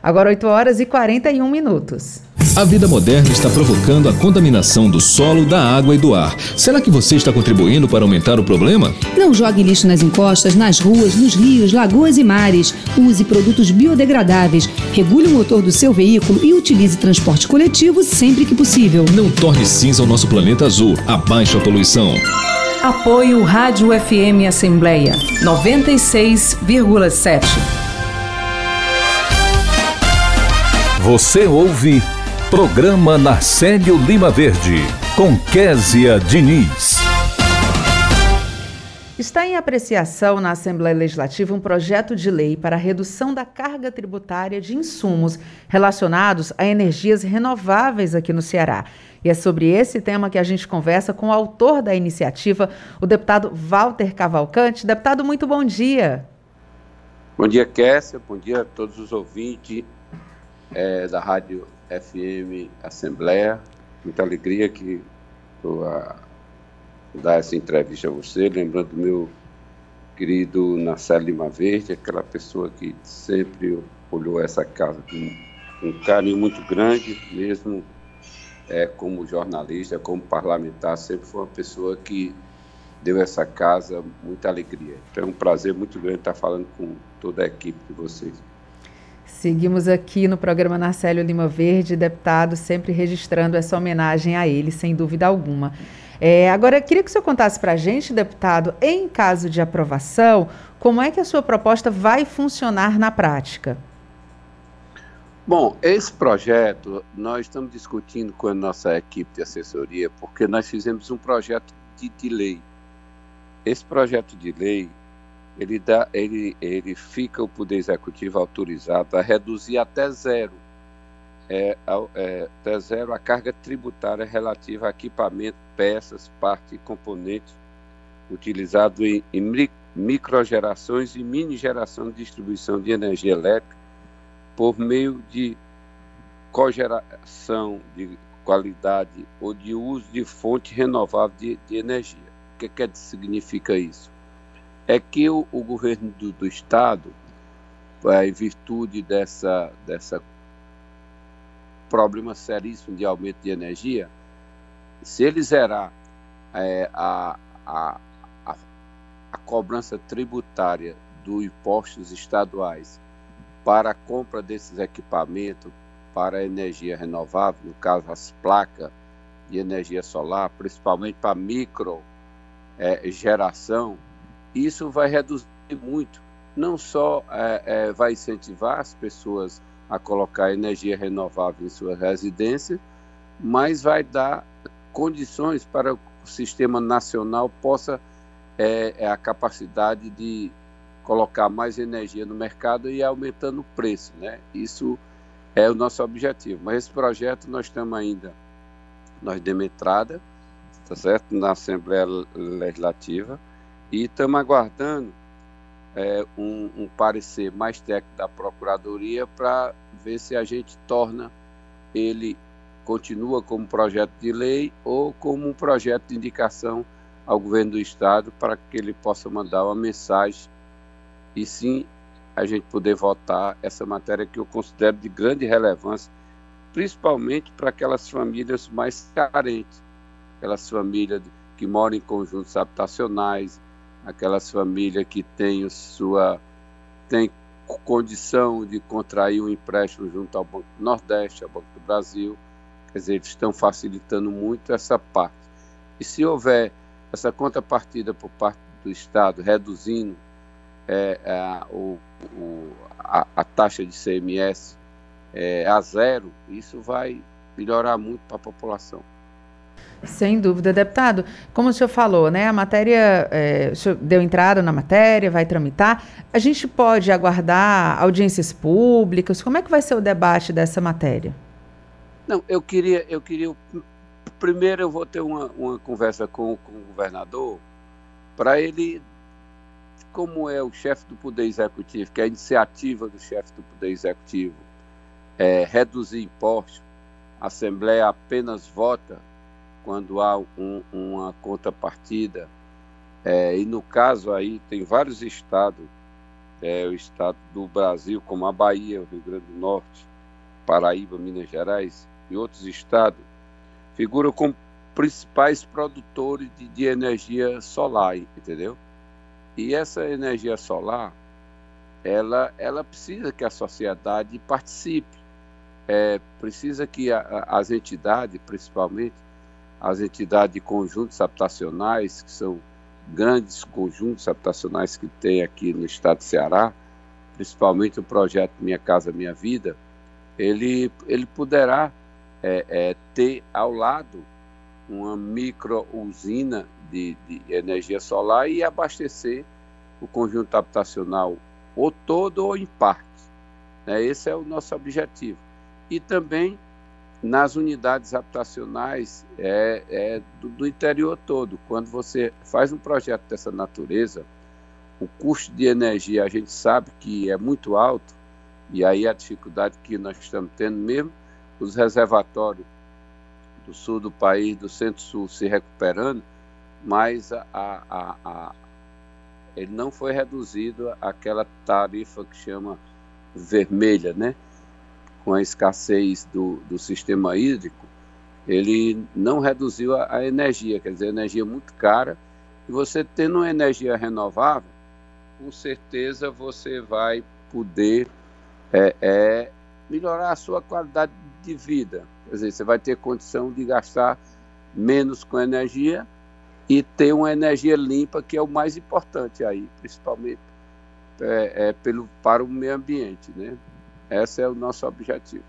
Agora 8 horas e 41 minutos. A vida moderna está provocando a contaminação do solo, da água e do ar. Será que você está contribuindo para aumentar o problema? Não jogue lixo nas encostas, nas ruas, nos rios, lagoas e mares. Use produtos biodegradáveis. Regule o motor do seu veículo e utilize transporte coletivo sempre que possível. Não torne cinza o nosso planeta azul. Abaixe a poluição. Apoio Rádio FM Assembleia 96,7. Você ouve Programa Narcélio Lima Verde, com Késia Diniz. Está em apreciação na Assembleia Legislativa um projeto de lei para a redução da carga tributária de insumos relacionados a energias renováveis aqui no Ceará. E é sobre esse tema que a gente conversa com o autor da iniciativa, o deputado Walter Cavalcante. Deputado, muito bom dia. Bom dia, Késia. Bom dia a todos os ouvintes é, da Rádio FM Assembleia. Muita alegria que estou a dar essa entrevista a você, lembrando do meu querido Nacélio Lima Verde, aquela pessoa que sempre olhou essa casa com um carinho muito grande, mesmo é, como jornalista, como parlamentar, sempre foi uma pessoa que deu essa casa muita alegria. Então é um prazer muito grande estar falando com toda a equipe de vocês. Seguimos aqui no programa Narcélio Lima Verde, deputado, sempre registrando essa homenagem a ele, sem dúvida alguma. É, agora, queria que o senhor contasse para a gente, deputado, em caso de aprovação, como é que a sua proposta vai funcionar na prática? Bom, esse projeto nós estamos discutindo com a nossa equipe de assessoria, porque nós fizemos um projeto de, de lei. Esse projeto de lei ele, dá, ele, ele fica o Poder Executivo autorizado a reduzir até zero, é, é, até zero a carga tributária relativa a equipamento, peças, partes e componentes utilizados em, em microgerações e mini geração de distribuição de energia elétrica por meio de cogeração de qualidade ou de uso de fonte renovável de, de energia. O que, que significa isso? É que o, o governo do, do Estado, é, em virtude dessa, dessa problema seríssimo de aumento de energia, se ele zerar é, a, a, a, a, cobrança tributária dos impostos estaduais para a compra desses equipamentos para a energia renovável, no caso as placas de energia solar, principalmente para micro é, geração, isso vai reduzir muito. Não só é, é, vai incentivar as pessoas a colocar energia renovável em sua residência, mas vai dar condições para o sistema nacional possa é, é, a capacidade de colocar mais energia no mercado e aumentando o preço, né? Isso é o nosso objetivo. Mas esse projeto nós estamos ainda nós demos entrada, tá certo, na Assembleia Legislativa e estamos aguardando é, um, um, parecer mais técnico da Procuradoria para ver se a gente torna ele continua como projeto de lei ou como um projeto de indicação ao governo do estado para que ele possa mandar uma mensagem e sim a gente poder votar essa matéria que eu considero de grande relevância, principalmente para aquelas famílias mais carentes, aquelas famílias que moram em conjuntos habitacionais, aquelas famílias que têm sua tem condição de contrair um empréstimo junto ao Banco do Nordeste, ao Banco do Brasil, quer dizer, eles estão facilitando muito essa parte. E se houver essa contrapartida por parte do Estado, reduzindo é, a, o, a, a, taxa de CMS é, a zero, isso vai melhorar muito para a população. Sem dúvida, deputado. Como o senhor falou, né? A matéria, é, o senhor deu entrada na matéria, vai tramitar. A gente pode aguardar audiências públicas? Como é que vai ser o debate dessa matéria? Não, eu queria, eu queria primeiro eu vou ter uma, uma conversa com, com o governador para ele, como é o chefe do Poder Executivo, que é a iniciativa do chefe do Poder Executivo é reduzir impostos, a Assembleia apenas vota quando há um, uma contrapartida. É, e no caso aí, tem vários estados, é, o estado do Brasil, como a Bahia, o Rio Grande do Norte, Paraíba, Minas Gerais e outros estados, figuram como principais produtores de, de energia solar, entendeu? E essa energia solar, ela, ela precisa que a sociedade participe, é, precisa que a, as entidades, principalmente as entidades de conjuntos habitacionais, que são grandes conjuntos habitacionais que tem aqui no estado de Ceará, principalmente o projeto Minha Casa Minha Vida, ele, ele poderá é, é, ter ao lado uma micro usina de, de, energia solar e abastecer o conjunto habitacional ou todo ou em parte. Né? Esse é o nosso objetivo. E também nas unidades habitacionais é, é do, do, interior todo. Quando você faz um projeto dessa natureza, o custo de energia a gente sabe que é muito alto, e aí a dificuldade que nós estamos tendo mesmo, os reservatórios do sul do país, do centro-sul se recuperando, mas a, a, a, ele não foi reduzido àquela tarifa que chama vermelha, né? Com a escassez do, do sistema hídrico, ele não reduziu a, a energia, quer dizer, energia muito cara. E você tendo uma energia renovável, com certeza você vai poder é, é, melhorar a sua qualidade de vida. Quer dizer, você vai ter condição de gastar menos com energia e ter uma energia limpa, que é o mais importante aí, principalmente é, é pelo, para o meio ambiente. Né? Esse é o nosso objetivo.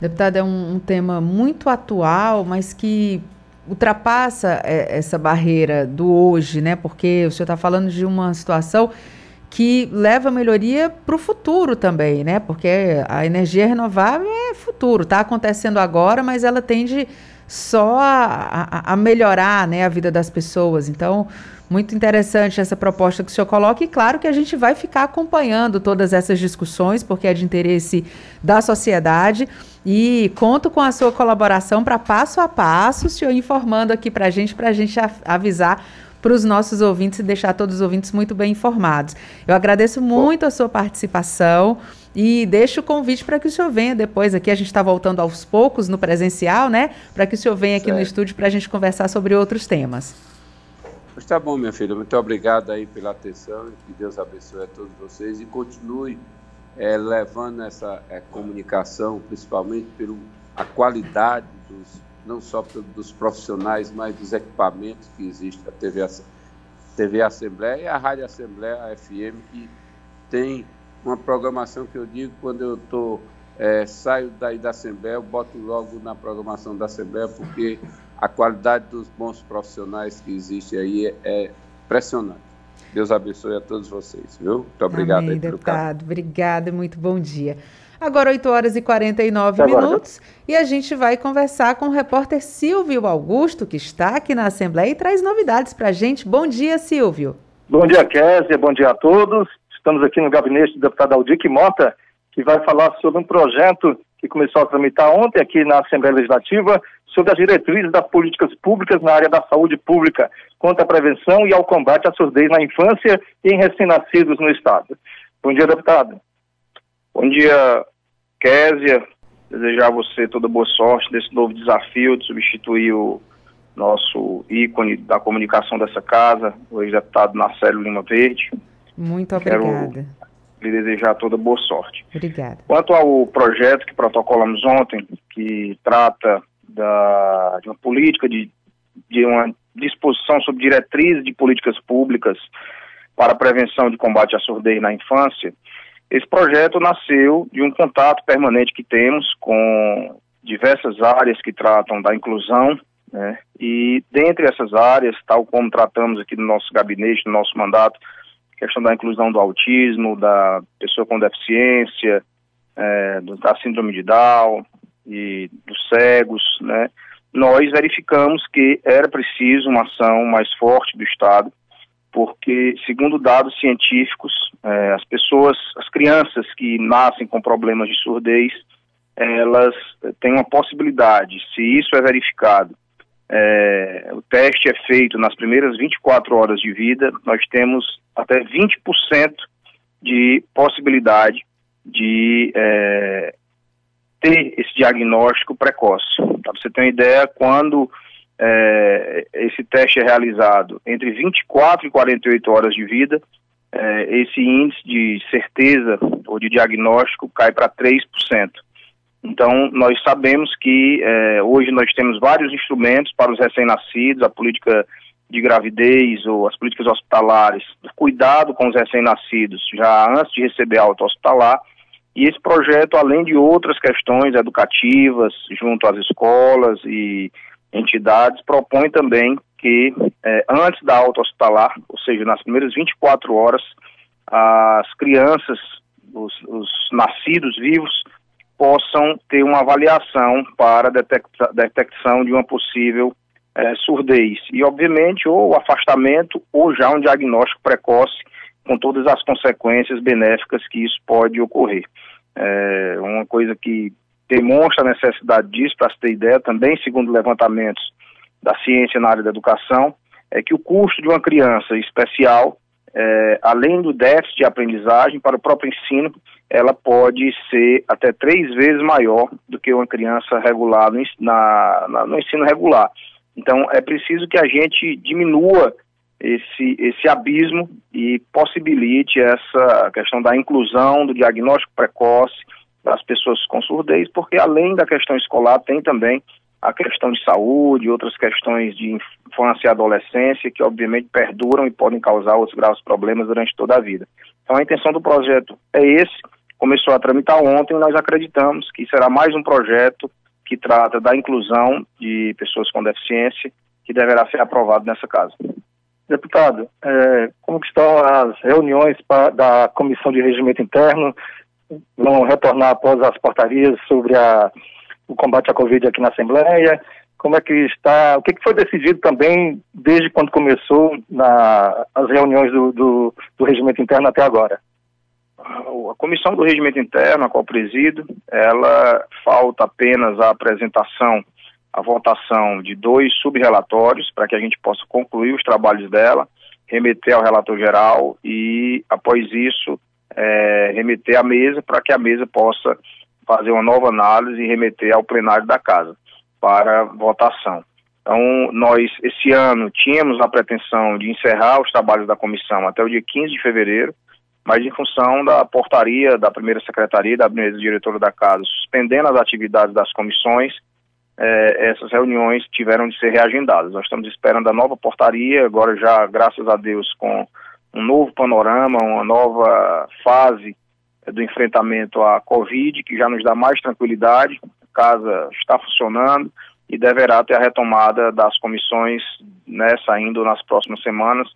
Deputado, é um, um tema muito atual, mas que ultrapassa é, essa barreira do hoje, né? Porque o senhor está falando de uma situação que leva melhoria para o futuro também, né? Porque a energia renovável é futuro, está acontecendo agora, mas ela tende só a, a, a, melhorar né, a vida das pessoas. Então, muito interessante essa proposta que o senhor coloca, e claro que a gente vai ficar acompanhando todas essas discussões, porque é de interesse da sociedade. E conto com a sua colaboração para passo a passo, o senhor informando aqui para a gente, para a gente avisar para os nossos ouvintes e deixar todos os ouvintes muito bem informados. Eu agradeço muito a sua participação e deixo o convite para que o senhor venha depois aqui. A gente está voltando aos poucos no presencial, né? Para que o senhor venha aqui certo. no estúdio para a gente conversar sobre outros temas. Está bom, minha filha. Muito obrigado aí pela atenção. Que Deus abençoe a todos vocês e continue é, levando essa é, comunicação, principalmente pela qualidade dos não só dos profissionais, mas dos equipamentos que existem, a TV, TV Assembleia e a Rádio Assembleia, a FM, que tem uma programação que eu digo quando eu tô, é, saio daí da Assembleia, eu boto logo na programação da Assembleia, porque a qualidade dos bons profissionais que existe aí é, é impressionante. Deus abençoe a todos vocês, viu? Muito obrigado Amém, aí pelo deputado. Obrigada e muito bom dia. Agora 8 horas e 49 Agora, minutos e a gente vai conversar com o repórter Silvio Augusto, que está aqui na Assembleia e traz novidades para a gente. Bom dia, Silvio. Bom dia, Kézia. Bom dia a todos. Estamos aqui no gabinete do deputado Aldir Mota, que vai falar sobre um projeto que começou a tramitar ontem aqui na Assembleia Legislativa sobre as diretrizes das políticas públicas na área da saúde pública contra a prevenção e ao combate à surdez na infância e em recém-nascidos no Estado. Bom dia, deputado. Bom dia, Késia. Desejar a você toda boa sorte nesse novo desafio de substituir o nosso ícone da comunicação dessa casa, o ex-deputado Marcelo Lima Verde. Muito obrigada. Quero lhe desejar toda boa sorte. Obrigada. Quanto ao projeto que protocolamos ontem, que trata da, de uma política, de, de uma disposição sobre diretrizes de políticas públicas para a prevenção de combate à surdez na infância, esse projeto nasceu de um contato permanente que temos com diversas áreas que tratam da inclusão, né? e dentre essas áreas, tal como tratamos aqui no nosso gabinete, no nosso mandato, questão da inclusão do autismo, da pessoa com deficiência, é, da síndrome de Down e dos cegos, né? nós verificamos que era preciso uma ação mais forte do Estado, porque, segundo dados científicos, eh, as pessoas, as crianças que nascem com problemas de surdez, elas têm uma possibilidade, se isso é verificado, eh, o teste é feito nas primeiras 24 horas de vida, nós temos até 20% de possibilidade de eh, ter esse diagnóstico precoce. Para você ter uma ideia, quando é, esse teste é realizado entre 24 e 48 horas de vida, é, esse índice de certeza ou de diagnóstico cai para 3%. Então, nós sabemos que é, hoje nós temos vários instrumentos para os recém-nascidos, a política de gravidez ou as políticas hospitalares, cuidado com os recém-nascidos já antes de receber alta hospitalar, e esse projeto, além de outras questões educativas, junto às escolas e entidades, propõe também que eh, antes da alta hospitalar, ou seja, nas primeiras 24 horas, as crianças, os, os nascidos vivos, possam ter uma avaliação para detecta, detecção de uma possível eh, surdez. E, obviamente, ou afastamento ou já um diagnóstico precoce com todas as consequências benéficas que isso pode ocorrer. É uma coisa que demonstra a necessidade disso, para se ter ideia, também segundo levantamentos da ciência na área da educação, é que o custo de uma criança especial, é, além do déficit de aprendizagem para o próprio ensino, ela pode ser até três vezes maior do que uma criança regular no, na, na, no ensino regular. Então, é preciso que a gente diminua esse, esse abismo e possibilite essa questão da inclusão, do diagnóstico precoce das pessoas com surdez, porque além da questão escolar tem também a questão de saúde, outras questões de infância e adolescência que obviamente perduram e podem causar outros graves problemas durante toda a vida. Então a intenção do projeto é esse, começou a tramitar ontem nós acreditamos que será mais um projeto que trata da inclusão de pessoas com deficiência que deverá ser aprovado nessa casa. Deputado, é, como estão as reuniões pra, da Comissão de Regimento Interno? Vão retornar após as portarias sobre a, o combate à Covid aqui na Assembleia? Como é que está? O que, foi decidido também desde quando começou na, as reuniões do, do, do Regimento Interno até agora? A Comissão do Regimento Interno, a qual presido, ela falta apenas a apresentação a votação de dois subrelatórios para que a gente possa concluir os trabalhos dela, remeter ao relator geral e, após isso, é, remeter à mesa para que a mesa possa fazer uma nova análise e remeter ao plenário da casa para votação. Então, nós, esse ano, tínhamos a pretensão de encerrar os trabalhos da comissão até o dia 15 de fevereiro, mas em função da portaria da primeira secretaria, da primeira diretora da casa, suspendendo as atividades das comissões, é, essas reuniões tiveram de ser reagendadas. Nós estamos esperando a nova portaria, agora já, graças a Deus, com um novo panorama, uma nova fase do enfrentamento à Covid, que já nos dá mais tranquilidade. A casa está funcionando e deverá ter a retomada das comissões né, saindo nas próximas semanas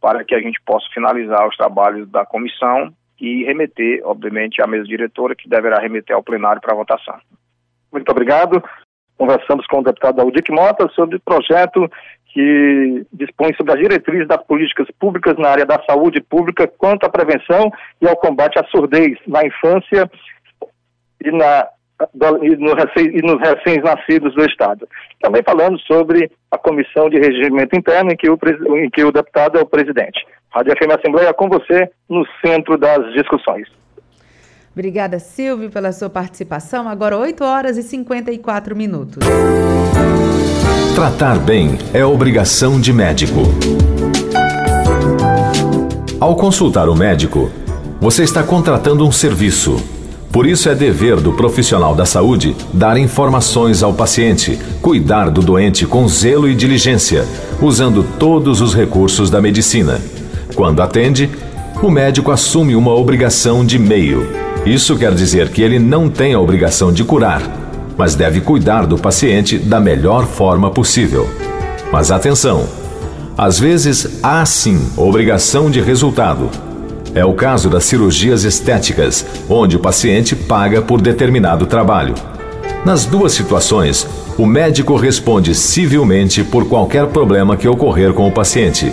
para que a gente possa finalizar os trabalhos da comissão e remeter, obviamente, à mesa diretora, que deverá remeter ao plenário para votação. Muito obrigado conversamos com o deputado Aldic Mota sobre o projeto que dispõe sobre as diretrizes das políticas públicas na área da saúde pública quanto à prevenção e ao combate à surdez na infância e, na, e, no e nos recém-nascidos do Estado. Também falando sobre a Comissão de Regimento Interno, em que o, em que o deputado é o presidente. Rádio FM Assembleia com você no centro das discussões. Obrigada, Silvio, pela sua participação. Agora 8 horas e 54 minutos. Tratar bem é obrigação de médico. Ao consultar o médico, você está contratando um serviço. Por isso é dever do profissional da saúde dar informações ao paciente, cuidar do doente com zelo e diligência, usando todos os recursos da medicina. Quando atende, o médico assume uma obrigação de meio isso quer dizer que ele não tem a obrigação de curar, mas deve cuidar do paciente da melhor forma possível. Mas atenção! Às vezes há sim obrigação de resultado. É o caso das cirurgias estéticas, onde o paciente paga por determinado trabalho. Nas duas situações, o médico responde civilmente por qualquer problema que ocorrer com o paciente.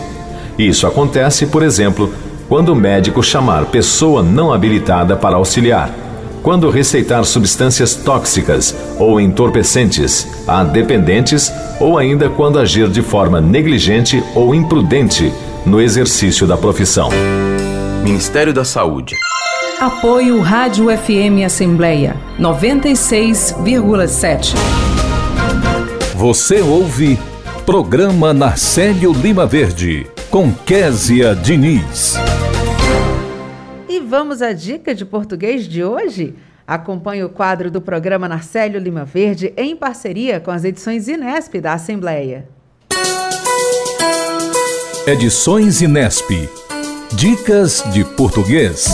Isso acontece, por exemplo, quando o médico chamar pessoa não habilitada para auxiliar, quando receitar substâncias tóxicas ou entorpecentes a dependentes ou ainda quando agir de forma negligente ou imprudente no exercício da profissão. Ministério da Saúde. Apoio Rádio FM Assembleia 96,7. Você ouve Programa Narcélio Lima Verde com Késia Diniz. E vamos à dica de português de hoje? Acompanhe o quadro do programa Narcélio Lima Verde em parceria com as edições Inesp da Assembleia. Edições Inesp. Dicas de português.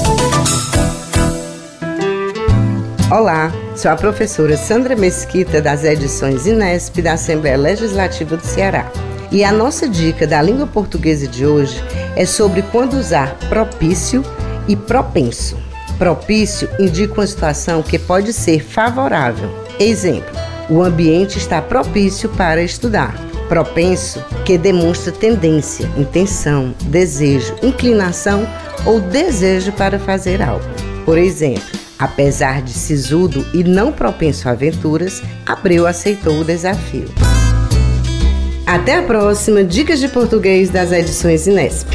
Olá, sou a professora Sandra Mesquita das edições Inesp da Assembleia Legislativa do Ceará. E a nossa dica da língua portuguesa de hoje é sobre quando usar propício e propenso. Propício indica uma situação que pode ser favorável. Exemplo: o ambiente está propício para estudar. Propenso, que demonstra tendência, intenção, desejo, inclinação ou desejo para fazer algo. Por exemplo, Apesar de sisudo e não propenso a aventuras, Abreu aceitou o desafio. Até a próxima Dicas de Português das edições Inesp.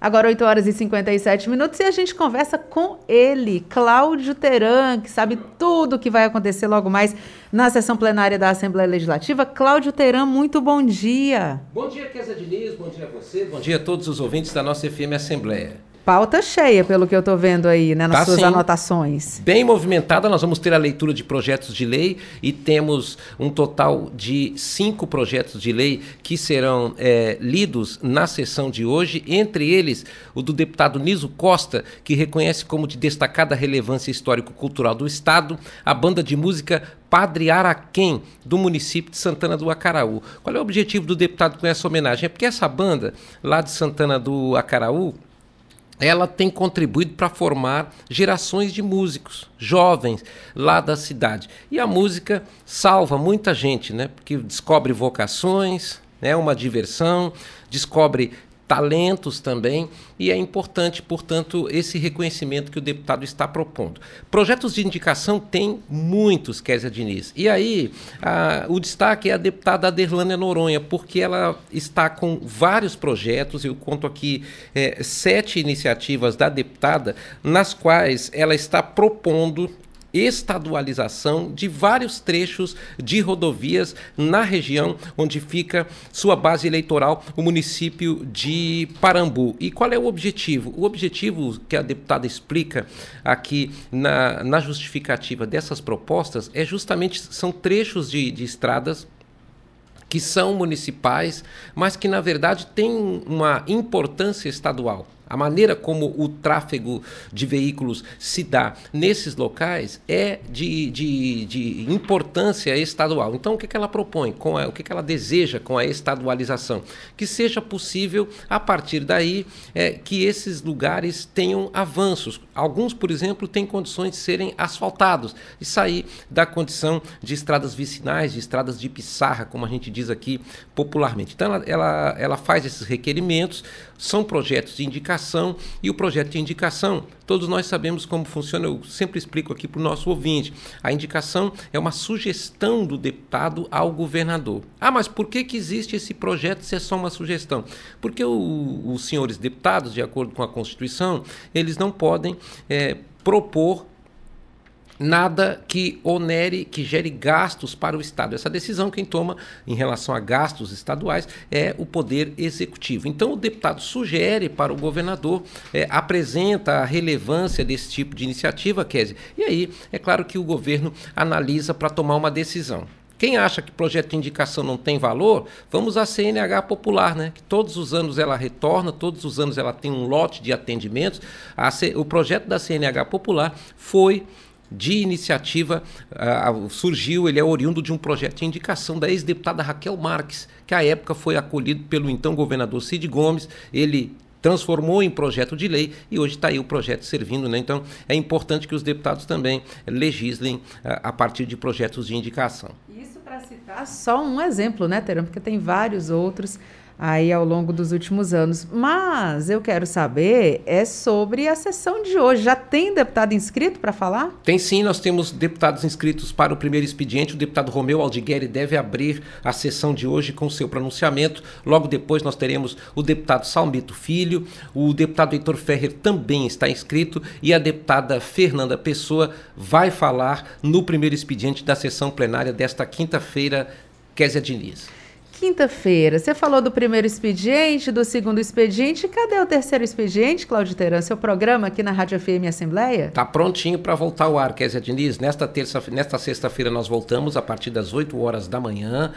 Agora 8 horas e 57 minutos e a gente conversa com ele, Cláudio Teran, que sabe tudo o que vai acontecer logo mais na sessão plenária da Assembleia Legislativa. Cláudio Teran, muito bom dia. Bom dia, Kézia Diniz, bom dia a você, bom dia a todos os ouvintes da nossa FM Assembleia. Pauta cheia, pelo que eu estou vendo aí, né, nas tá, suas sim. anotações. Bem movimentada, nós vamos ter a leitura de projetos de lei e temos um total de cinco projetos de lei que serão é, lidos na sessão de hoje, entre eles o do deputado Niso Costa, que reconhece como de destacada relevância histórico-cultural do Estado a banda de música Padre Araquém, do município de Santana do Acaraú. Qual é o objetivo do deputado com essa homenagem? É porque essa banda, lá de Santana do Acaraú, ela tem contribuído para formar gerações de músicos jovens lá da cidade. E a música salva muita gente, né? Porque descobre vocações, é né? uma diversão, descobre talentos também, e é importante, portanto, esse reconhecimento que o deputado está propondo. Projetos de indicação tem muitos, Kézia Diniz. E aí, a, o destaque é a deputada Aderlânia Noronha, porque ela está com vários projetos, eu conto aqui é, sete iniciativas da deputada, nas quais ela está propondo estadualização de vários trechos de rodovias na região onde fica sua base eleitoral, o município de Parambu. E qual é o objetivo? O objetivo que a deputada explica aqui na, na justificativa dessas propostas é justamente são trechos de, de estradas que são municipais, mas que na verdade têm uma importância estadual. A maneira como o tráfego de veículos se dá nesses locais é de, de, de importância estadual. Então, o que, que ela propõe, com a, o que, que ela deseja com a estadualização? Que seja possível, a partir daí, é, que esses lugares tenham avanços. Alguns, por exemplo, têm condições de serem asfaltados e sair da condição de estradas vicinais, de estradas de pissarra, como a gente diz aqui popularmente. Então, ela, ela, ela faz esses requerimentos, são projetos de indicação indicação e o projeto de indicação. Todos nós sabemos como funciona, eu sempre explico aqui para o nosso ouvinte. A indicação é uma sugestão do deputado ao governador. Ah, mas por que, que existe esse projeto se é só uma sugestão? Porque o, os senhores deputados, de acordo com a Constituição, eles não podem é, propor nada que onere, que gere gastos para o Estado. Essa decisão quem toma em relação a gastos estaduais é o Poder Executivo. Então o deputado sugere para o governador, é, apresenta a relevância desse tipo de iniciativa, Kézia, e aí é claro que o governo analisa para tomar uma decisão. Quem acha que projeto de indicação não tem valor, vamos à CNH popular, né? Que todos os anos ela retorna, todos os anos ela tem um lote de atendimentos. C... O projeto da CNH popular foi de iniciativa uh, surgiu, ele é oriundo de um projeto de indicação da ex-deputada Raquel Marques, que à época foi acolhido pelo então governador Cid Gomes. Ele transformou em projeto de lei e hoje está aí o projeto servindo. Né? Então é importante que os deputados também legislem a, a partir de projetos de indicação. Isso para citar só um exemplo, né, Terão? Porque tem vários outros aí ao longo dos últimos anos. Mas eu quero saber é sobre a sessão de hoje. Já tem deputado inscrito para falar? Tem sim, nós temos deputados inscritos para o primeiro expediente. O deputado Romeu Aldigueri deve abrir a sessão de hoje com seu pronunciamento. Logo depois nós teremos o deputado Salmito Filho, o deputado Heitor Ferrer também está inscrito e a deputada Fernanda Pessoa vai falar no primeiro expediente da sessão plenária desta quinta-feira, Késia Diniz. Quinta-feira, você falou do primeiro expediente, do segundo expediente. Cadê o terceiro expediente, Cláudio Teran? Seu programa aqui na Rádio FM Assembleia? Tá prontinho para voltar ao ar, Kézia Diniz. Nesta, terça, nesta sexta-feira nós voltamos a partir das 8 horas da manhã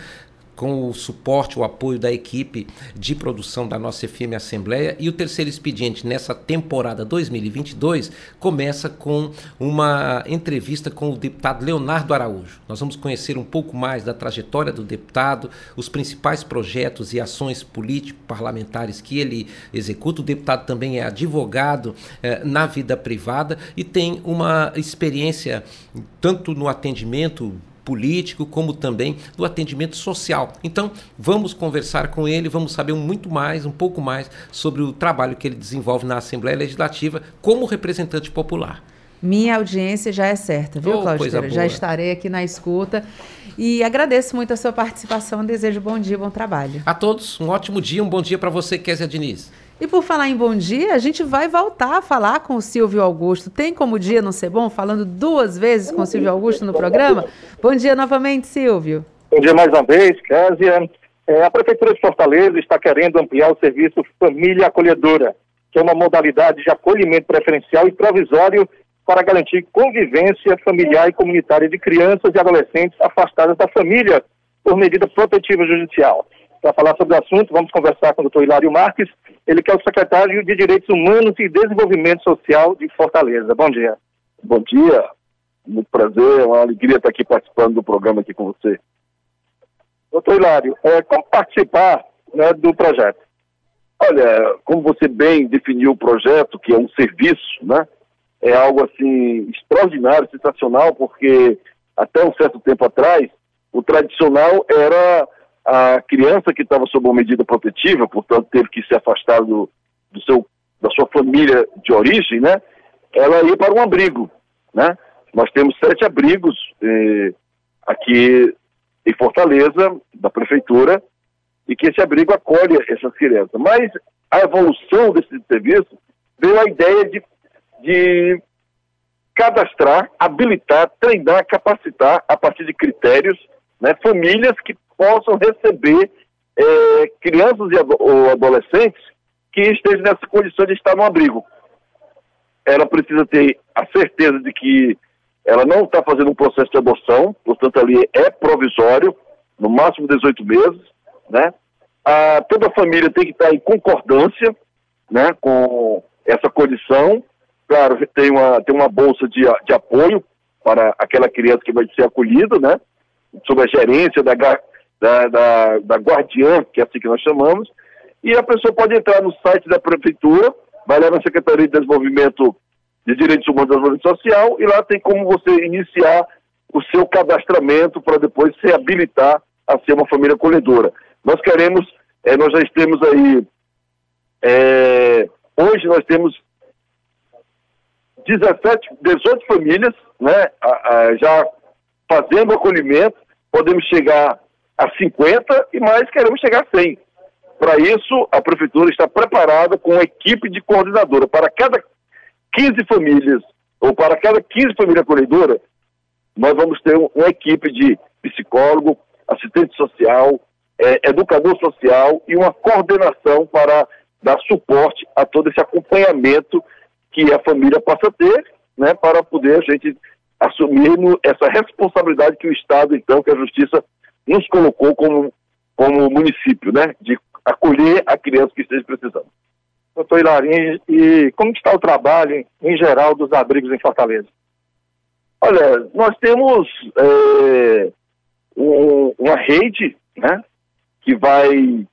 com o suporte, o apoio da equipe de produção da nossa FM Assembleia. E o terceiro expediente nessa temporada 2022 começa com uma entrevista com o deputado Leonardo Araújo. Nós vamos conhecer um pouco mais da trajetória do deputado, os principais projetos e ações político-parlamentares que ele executa. O deputado também é advogado eh, na vida privada e tem uma experiência tanto no atendimento político, como também do atendimento social. Então, vamos conversar com ele, vamos saber muito mais, um pouco mais sobre o trabalho que ele desenvolve na Assembleia Legislativa como representante popular. Minha audiência já é certa, viu, oh, Cláudio? Já estarei aqui na escuta. E agradeço muito a sua participação. Desejo bom dia, bom trabalho. A todos, um ótimo dia, um bom dia para você, Kézia Diniz. E por falar em bom dia, a gente vai voltar a falar com o Silvio Augusto. Tem como dia não ser bom? Falando duas vezes com o Silvio Augusto no programa. Bom dia novamente, Silvio. Bom dia mais uma vez, Késia. É, a Prefeitura de Fortaleza está querendo ampliar o serviço Família Acolhedora, que é uma modalidade de acolhimento preferencial e provisório para garantir convivência familiar e comunitária de crianças e adolescentes afastadas da família por medida protetiva judicial. Para falar sobre o assunto, vamos conversar com o doutor Hilário Marques, ele que é o secretário de Direitos Humanos e Desenvolvimento Social de Fortaleza. Bom dia. Bom dia, muito prazer, é uma alegria estar aqui participando do programa aqui com você. Doutor Hilário, é, como participar né, do projeto? Olha, como você bem definiu o projeto, que é um serviço, né? É algo assim extraordinário, sensacional, porque até um certo tempo atrás, o tradicional era a criança que estava sob uma medida protetiva, portanto teve que se afastar do, do seu, da sua família de origem, né? Ela ia para um abrigo, né? Nós temos sete abrigos eh, aqui em Fortaleza, da prefeitura, e que esse abrigo acolhe essas crianças. Mas a evolução desse serviço veio a ideia de, de cadastrar, habilitar, treinar, capacitar, a partir de critérios, né, famílias que possam receber é, crianças e ou adolescentes que estejam nessa condição de estar no abrigo. Ela precisa ter a certeza de que ela não está fazendo um processo de adoção, portanto ali é provisório, no máximo 18 meses, né? A, toda a família tem que estar em concordância, né, com essa condição. Claro, tem uma, tem uma bolsa de, de apoio para aquela criança que vai ser acolhida, né? Sob a gerência da, da, da, da guardiã, que é assim que nós chamamos, e a pessoa pode entrar no site da prefeitura, vai lá na Secretaria de Desenvolvimento de Direitos Humanos e Desenvolvimento Social, e lá tem como você iniciar o seu cadastramento para depois se habilitar a ser uma família acolhedora. Nós queremos, é, nós já temos aí, é, hoje nós temos 17, 18 famílias, né, a, a, já fazendo acolhimento, podemos chegar a 50 e mais queremos chegar a 100. Para isso, a prefeitura está preparada com uma equipe de coordenadora. Para cada 15 famílias, ou para cada 15 famílias acolhedoras, nós vamos ter uma equipe de psicólogo, assistente social, é, educador social e uma coordenação para dar suporte a todo esse acompanhamento que a família passa a ter, né, para poder a gente assumir essa responsabilidade que o Estado, então, que a Justiça nos colocou como, como município, né, de acolher a criança que esteja precisando. Doutor Hilarim, e como está o trabalho em geral dos abrigos em Fortaleza? Olha, nós temos é, um, uma rede, né, que vai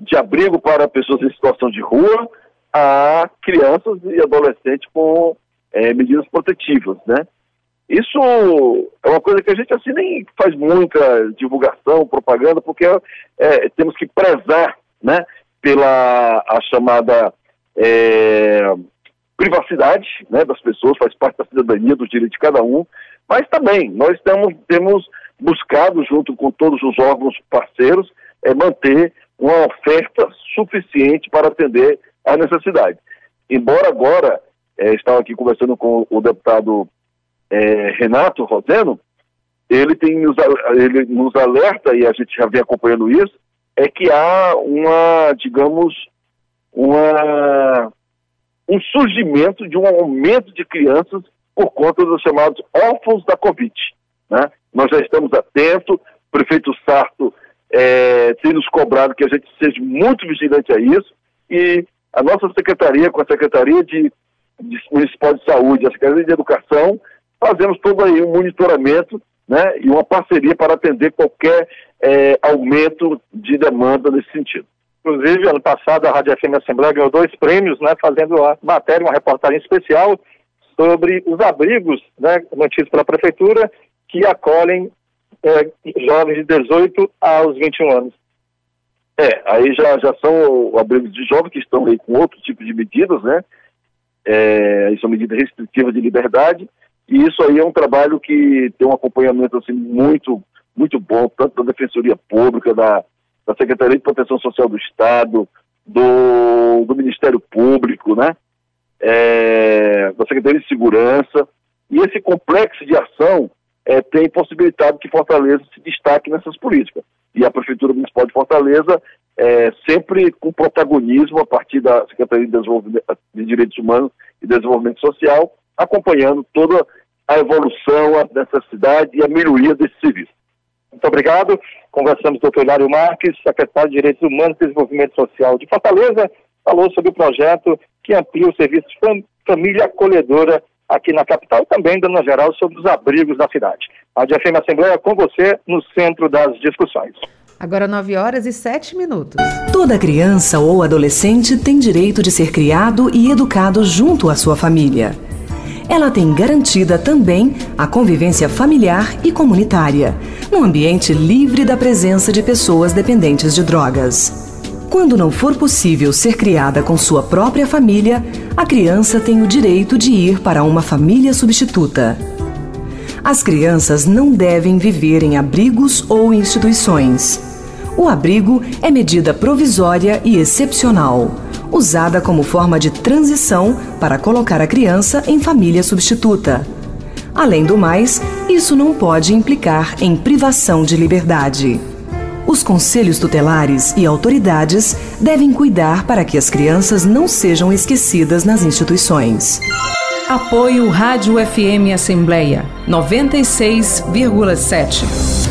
de abrigo para pessoas em situação de rua, a crianças e adolescentes com é, medidas protetivas, né? Isso é uma coisa que a gente assim nem faz muita divulgação, propaganda, porque é, temos que prezar, né, pela a chamada é, privacidade, né, das pessoas, faz parte da cidadania, do direito de cada um, mas também nós temos, temos buscado, junto com todos os órgãos parceiros, é, manter uma oferta suficiente para atender a necessidade. Embora agora, é, estava aqui conversando com o deputado é, Renato Roseno, ele, tem nos, ele nos alerta, e a gente já vem acompanhando isso, é que há uma, digamos, uma, um surgimento de um aumento de crianças por conta dos chamados órfãos da Covid. Né? Nós já estamos atentos, o prefeito Sarto é, tem nos cobrado que a gente seja muito vigilante a isso, e a nossa secretaria, com a Secretaria de, de Municipal de Saúde, a Secretaria de Educação, fazemos todo aí um monitoramento né, e uma parceria para atender qualquer é, aumento de demanda nesse sentido. Inclusive, ano passado, a Rádio FM Assembleia ganhou dois prêmios, né, fazendo a matéria, uma reportagem especial sobre os abrigos né, mantidos pela Prefeitura que acolhem é, jovens de 18 aos 21 anos. É, aí já, já são abrigos de jovens que estão aí com outro tipo de medidas, né? É, são medidas restritivas de liberdade, e isso aí é um trabalho que tem um acompanhamento assim, muito, muito bom, tanto da Defensoria Pública, da, da Secretaria de Proteção Social do Estado, do, do Ministério Público, né? É, da Secretaria de Segurança. E esse complexo de ação é, tem possibilitado que Fortaleza se destaque nessas políticas. E a Prefeitura Municipal de Fortaleza, é, sempre com protagonismo a partir da Secretaria de, de Direitos Humanos e Desenvolvimento Social, acompanhando toda a evolução, a necessidade e a melhoria desse serviço. Muito obrigado. Conversamos com o Dr. Hilário Marques, secretário de Direitos Humanos e Desenvolvimento Social de Fortaleza, falou sobre o projeto que amplia o serviço Família Acolhedora aqui na capital e também, dando geral, sobre os abrigos da cidade. A DFM Assembleia com você no centro das discussões. Agora 9 horas e 7 minutos. Toda criança ou adolescente tem direito de ser criado e educado junto à sua família ela tem garantida também a convivência familiar e comunitária, num ambiente livre da presença de pessoas dependentes de drogas. Quando não for possível ser criada com sua própria família, a criança tem o direito de ir para uma família substituta. As crianças não devem viver em abrigos ou instituições. O abrigo é medida provisória e excepcional usada como forma de transição para colocar a criança em família substituta. Além do mais, isso não pode implicar em privação de liberdade. Os conselhos tutelares e autoridades devem cuidar para que as crianças não sejam esquecidas nas instituições. Apoio Rádio FM Assembleia 96,7.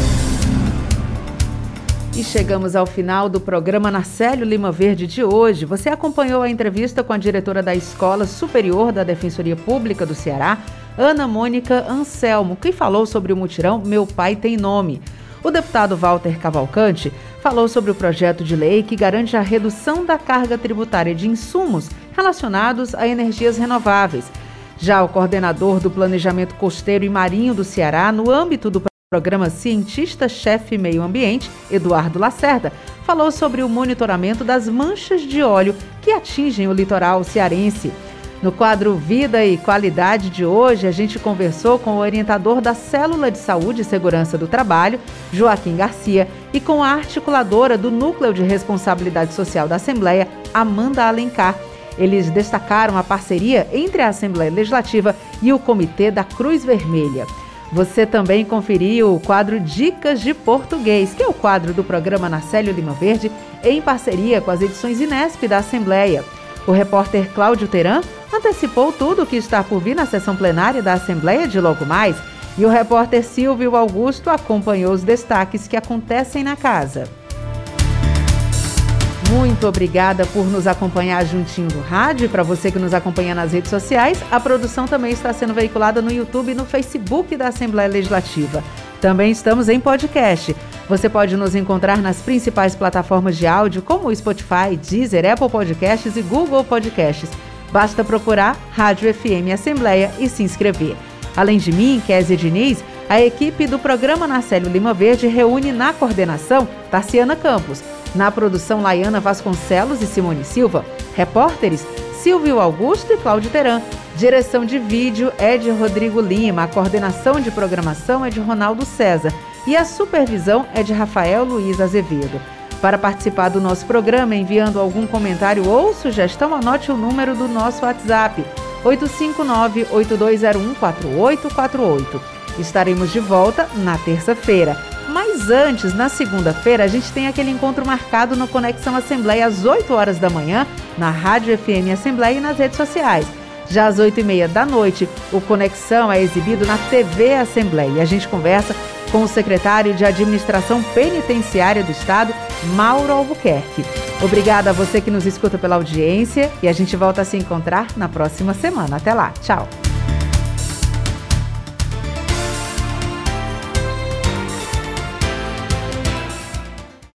E chegamos ao final do programa Narcélio Lima Verde de hoje. Você acompanhou a entrevista com a diretora da Escola Superior da Defensoria Pública do Ceará, Ana Mônica Anselmo, que falou sobre o mutirão Meu Pai Tem Nome. O deputado Walter Cavalcante falou sobre o projeto de lei que garante a redução da carga tributária de insumos relacionados a energias renováveis. Já o coordenador do Planejamento Costeiro e Marinho do Ceará, no âmbito do programa Cientista-Chefe Meio Ambiente, Eduardo Lacerda, falou sobre o monitoramento das manchas de óleo que atingem o litoral cearense. No quadro Vida e Qualidade de hoje, a gente conversou com o orientador da Célula de Saúde e Segurança do Trabalho, Joaquim Garcia, e com a articuladora do Núcleo de Responsabilidade Social da Assembleia, Amanda Alencar. Eles destacaram a parceria entre a Assembleia Legislativa e o Comitê da Cruz Vermelha. Você também conferiu o quadro Dicas de Português, que é o quadro do programa Nacélio Lima Verde, em parceria com as edições Inesp da Assembleia. O repórter Cláudio Teran antecipou tudo o que está por vir na sessão plenária da Assembleia de logo mais, e o repórter Silvio Augusto acompanhou os destaques que acontecem na casa. Muito obrigada por nos acompanhar juntinho do rádio para você que nos acompanha nas redes sociais. A produção também está sendo veiculada no YouTube e no Facebook da Assembleia Legislativa. Também estamos em podcast. Você pode nos encontrar nas principais plataformas de áudio, como o Spotify, Deezer, Apple Podcasts e Google Podcasts. Basta procurar Rádio FM Assembleia e se inscrever. Além de mim, Kézia Diniz, a equipe do programa Narcélio Lima Verde reúne na coordenação Tarciana Campos, na produção Laiana Vasconcelos e Simone Silva, repórteres Silvio Augusto e Cláudio Teran. Direção de vídeo é de Rodrigo Lima, a coordenação de programação é de Ronaldo César e a supervisão é de Rafael Luiz Azevedo. Para participar do nosso programa, enviando algum comentário ou sugestão, anote o número do nosso WhatsApp: 859-8201-4848. Estaremos de volta na terça-feira. Mas antes, na segunda-feira, a gente tem aquele encontro marcado no Conexão Assembleia às 8 horas da manhã, na Rádio FM Assembleia e nas redes sociais. Já às 8 e meia da noite, o Conexão é exibido na TV Assembleia e a gente conversa com o secretário de Administração Penitenciária do Estado, Mauro Albuquerque. Obrigada a você que nos escuta pela audiência e a gente volta a se encontrar na próxima semana. Até lá, tchau!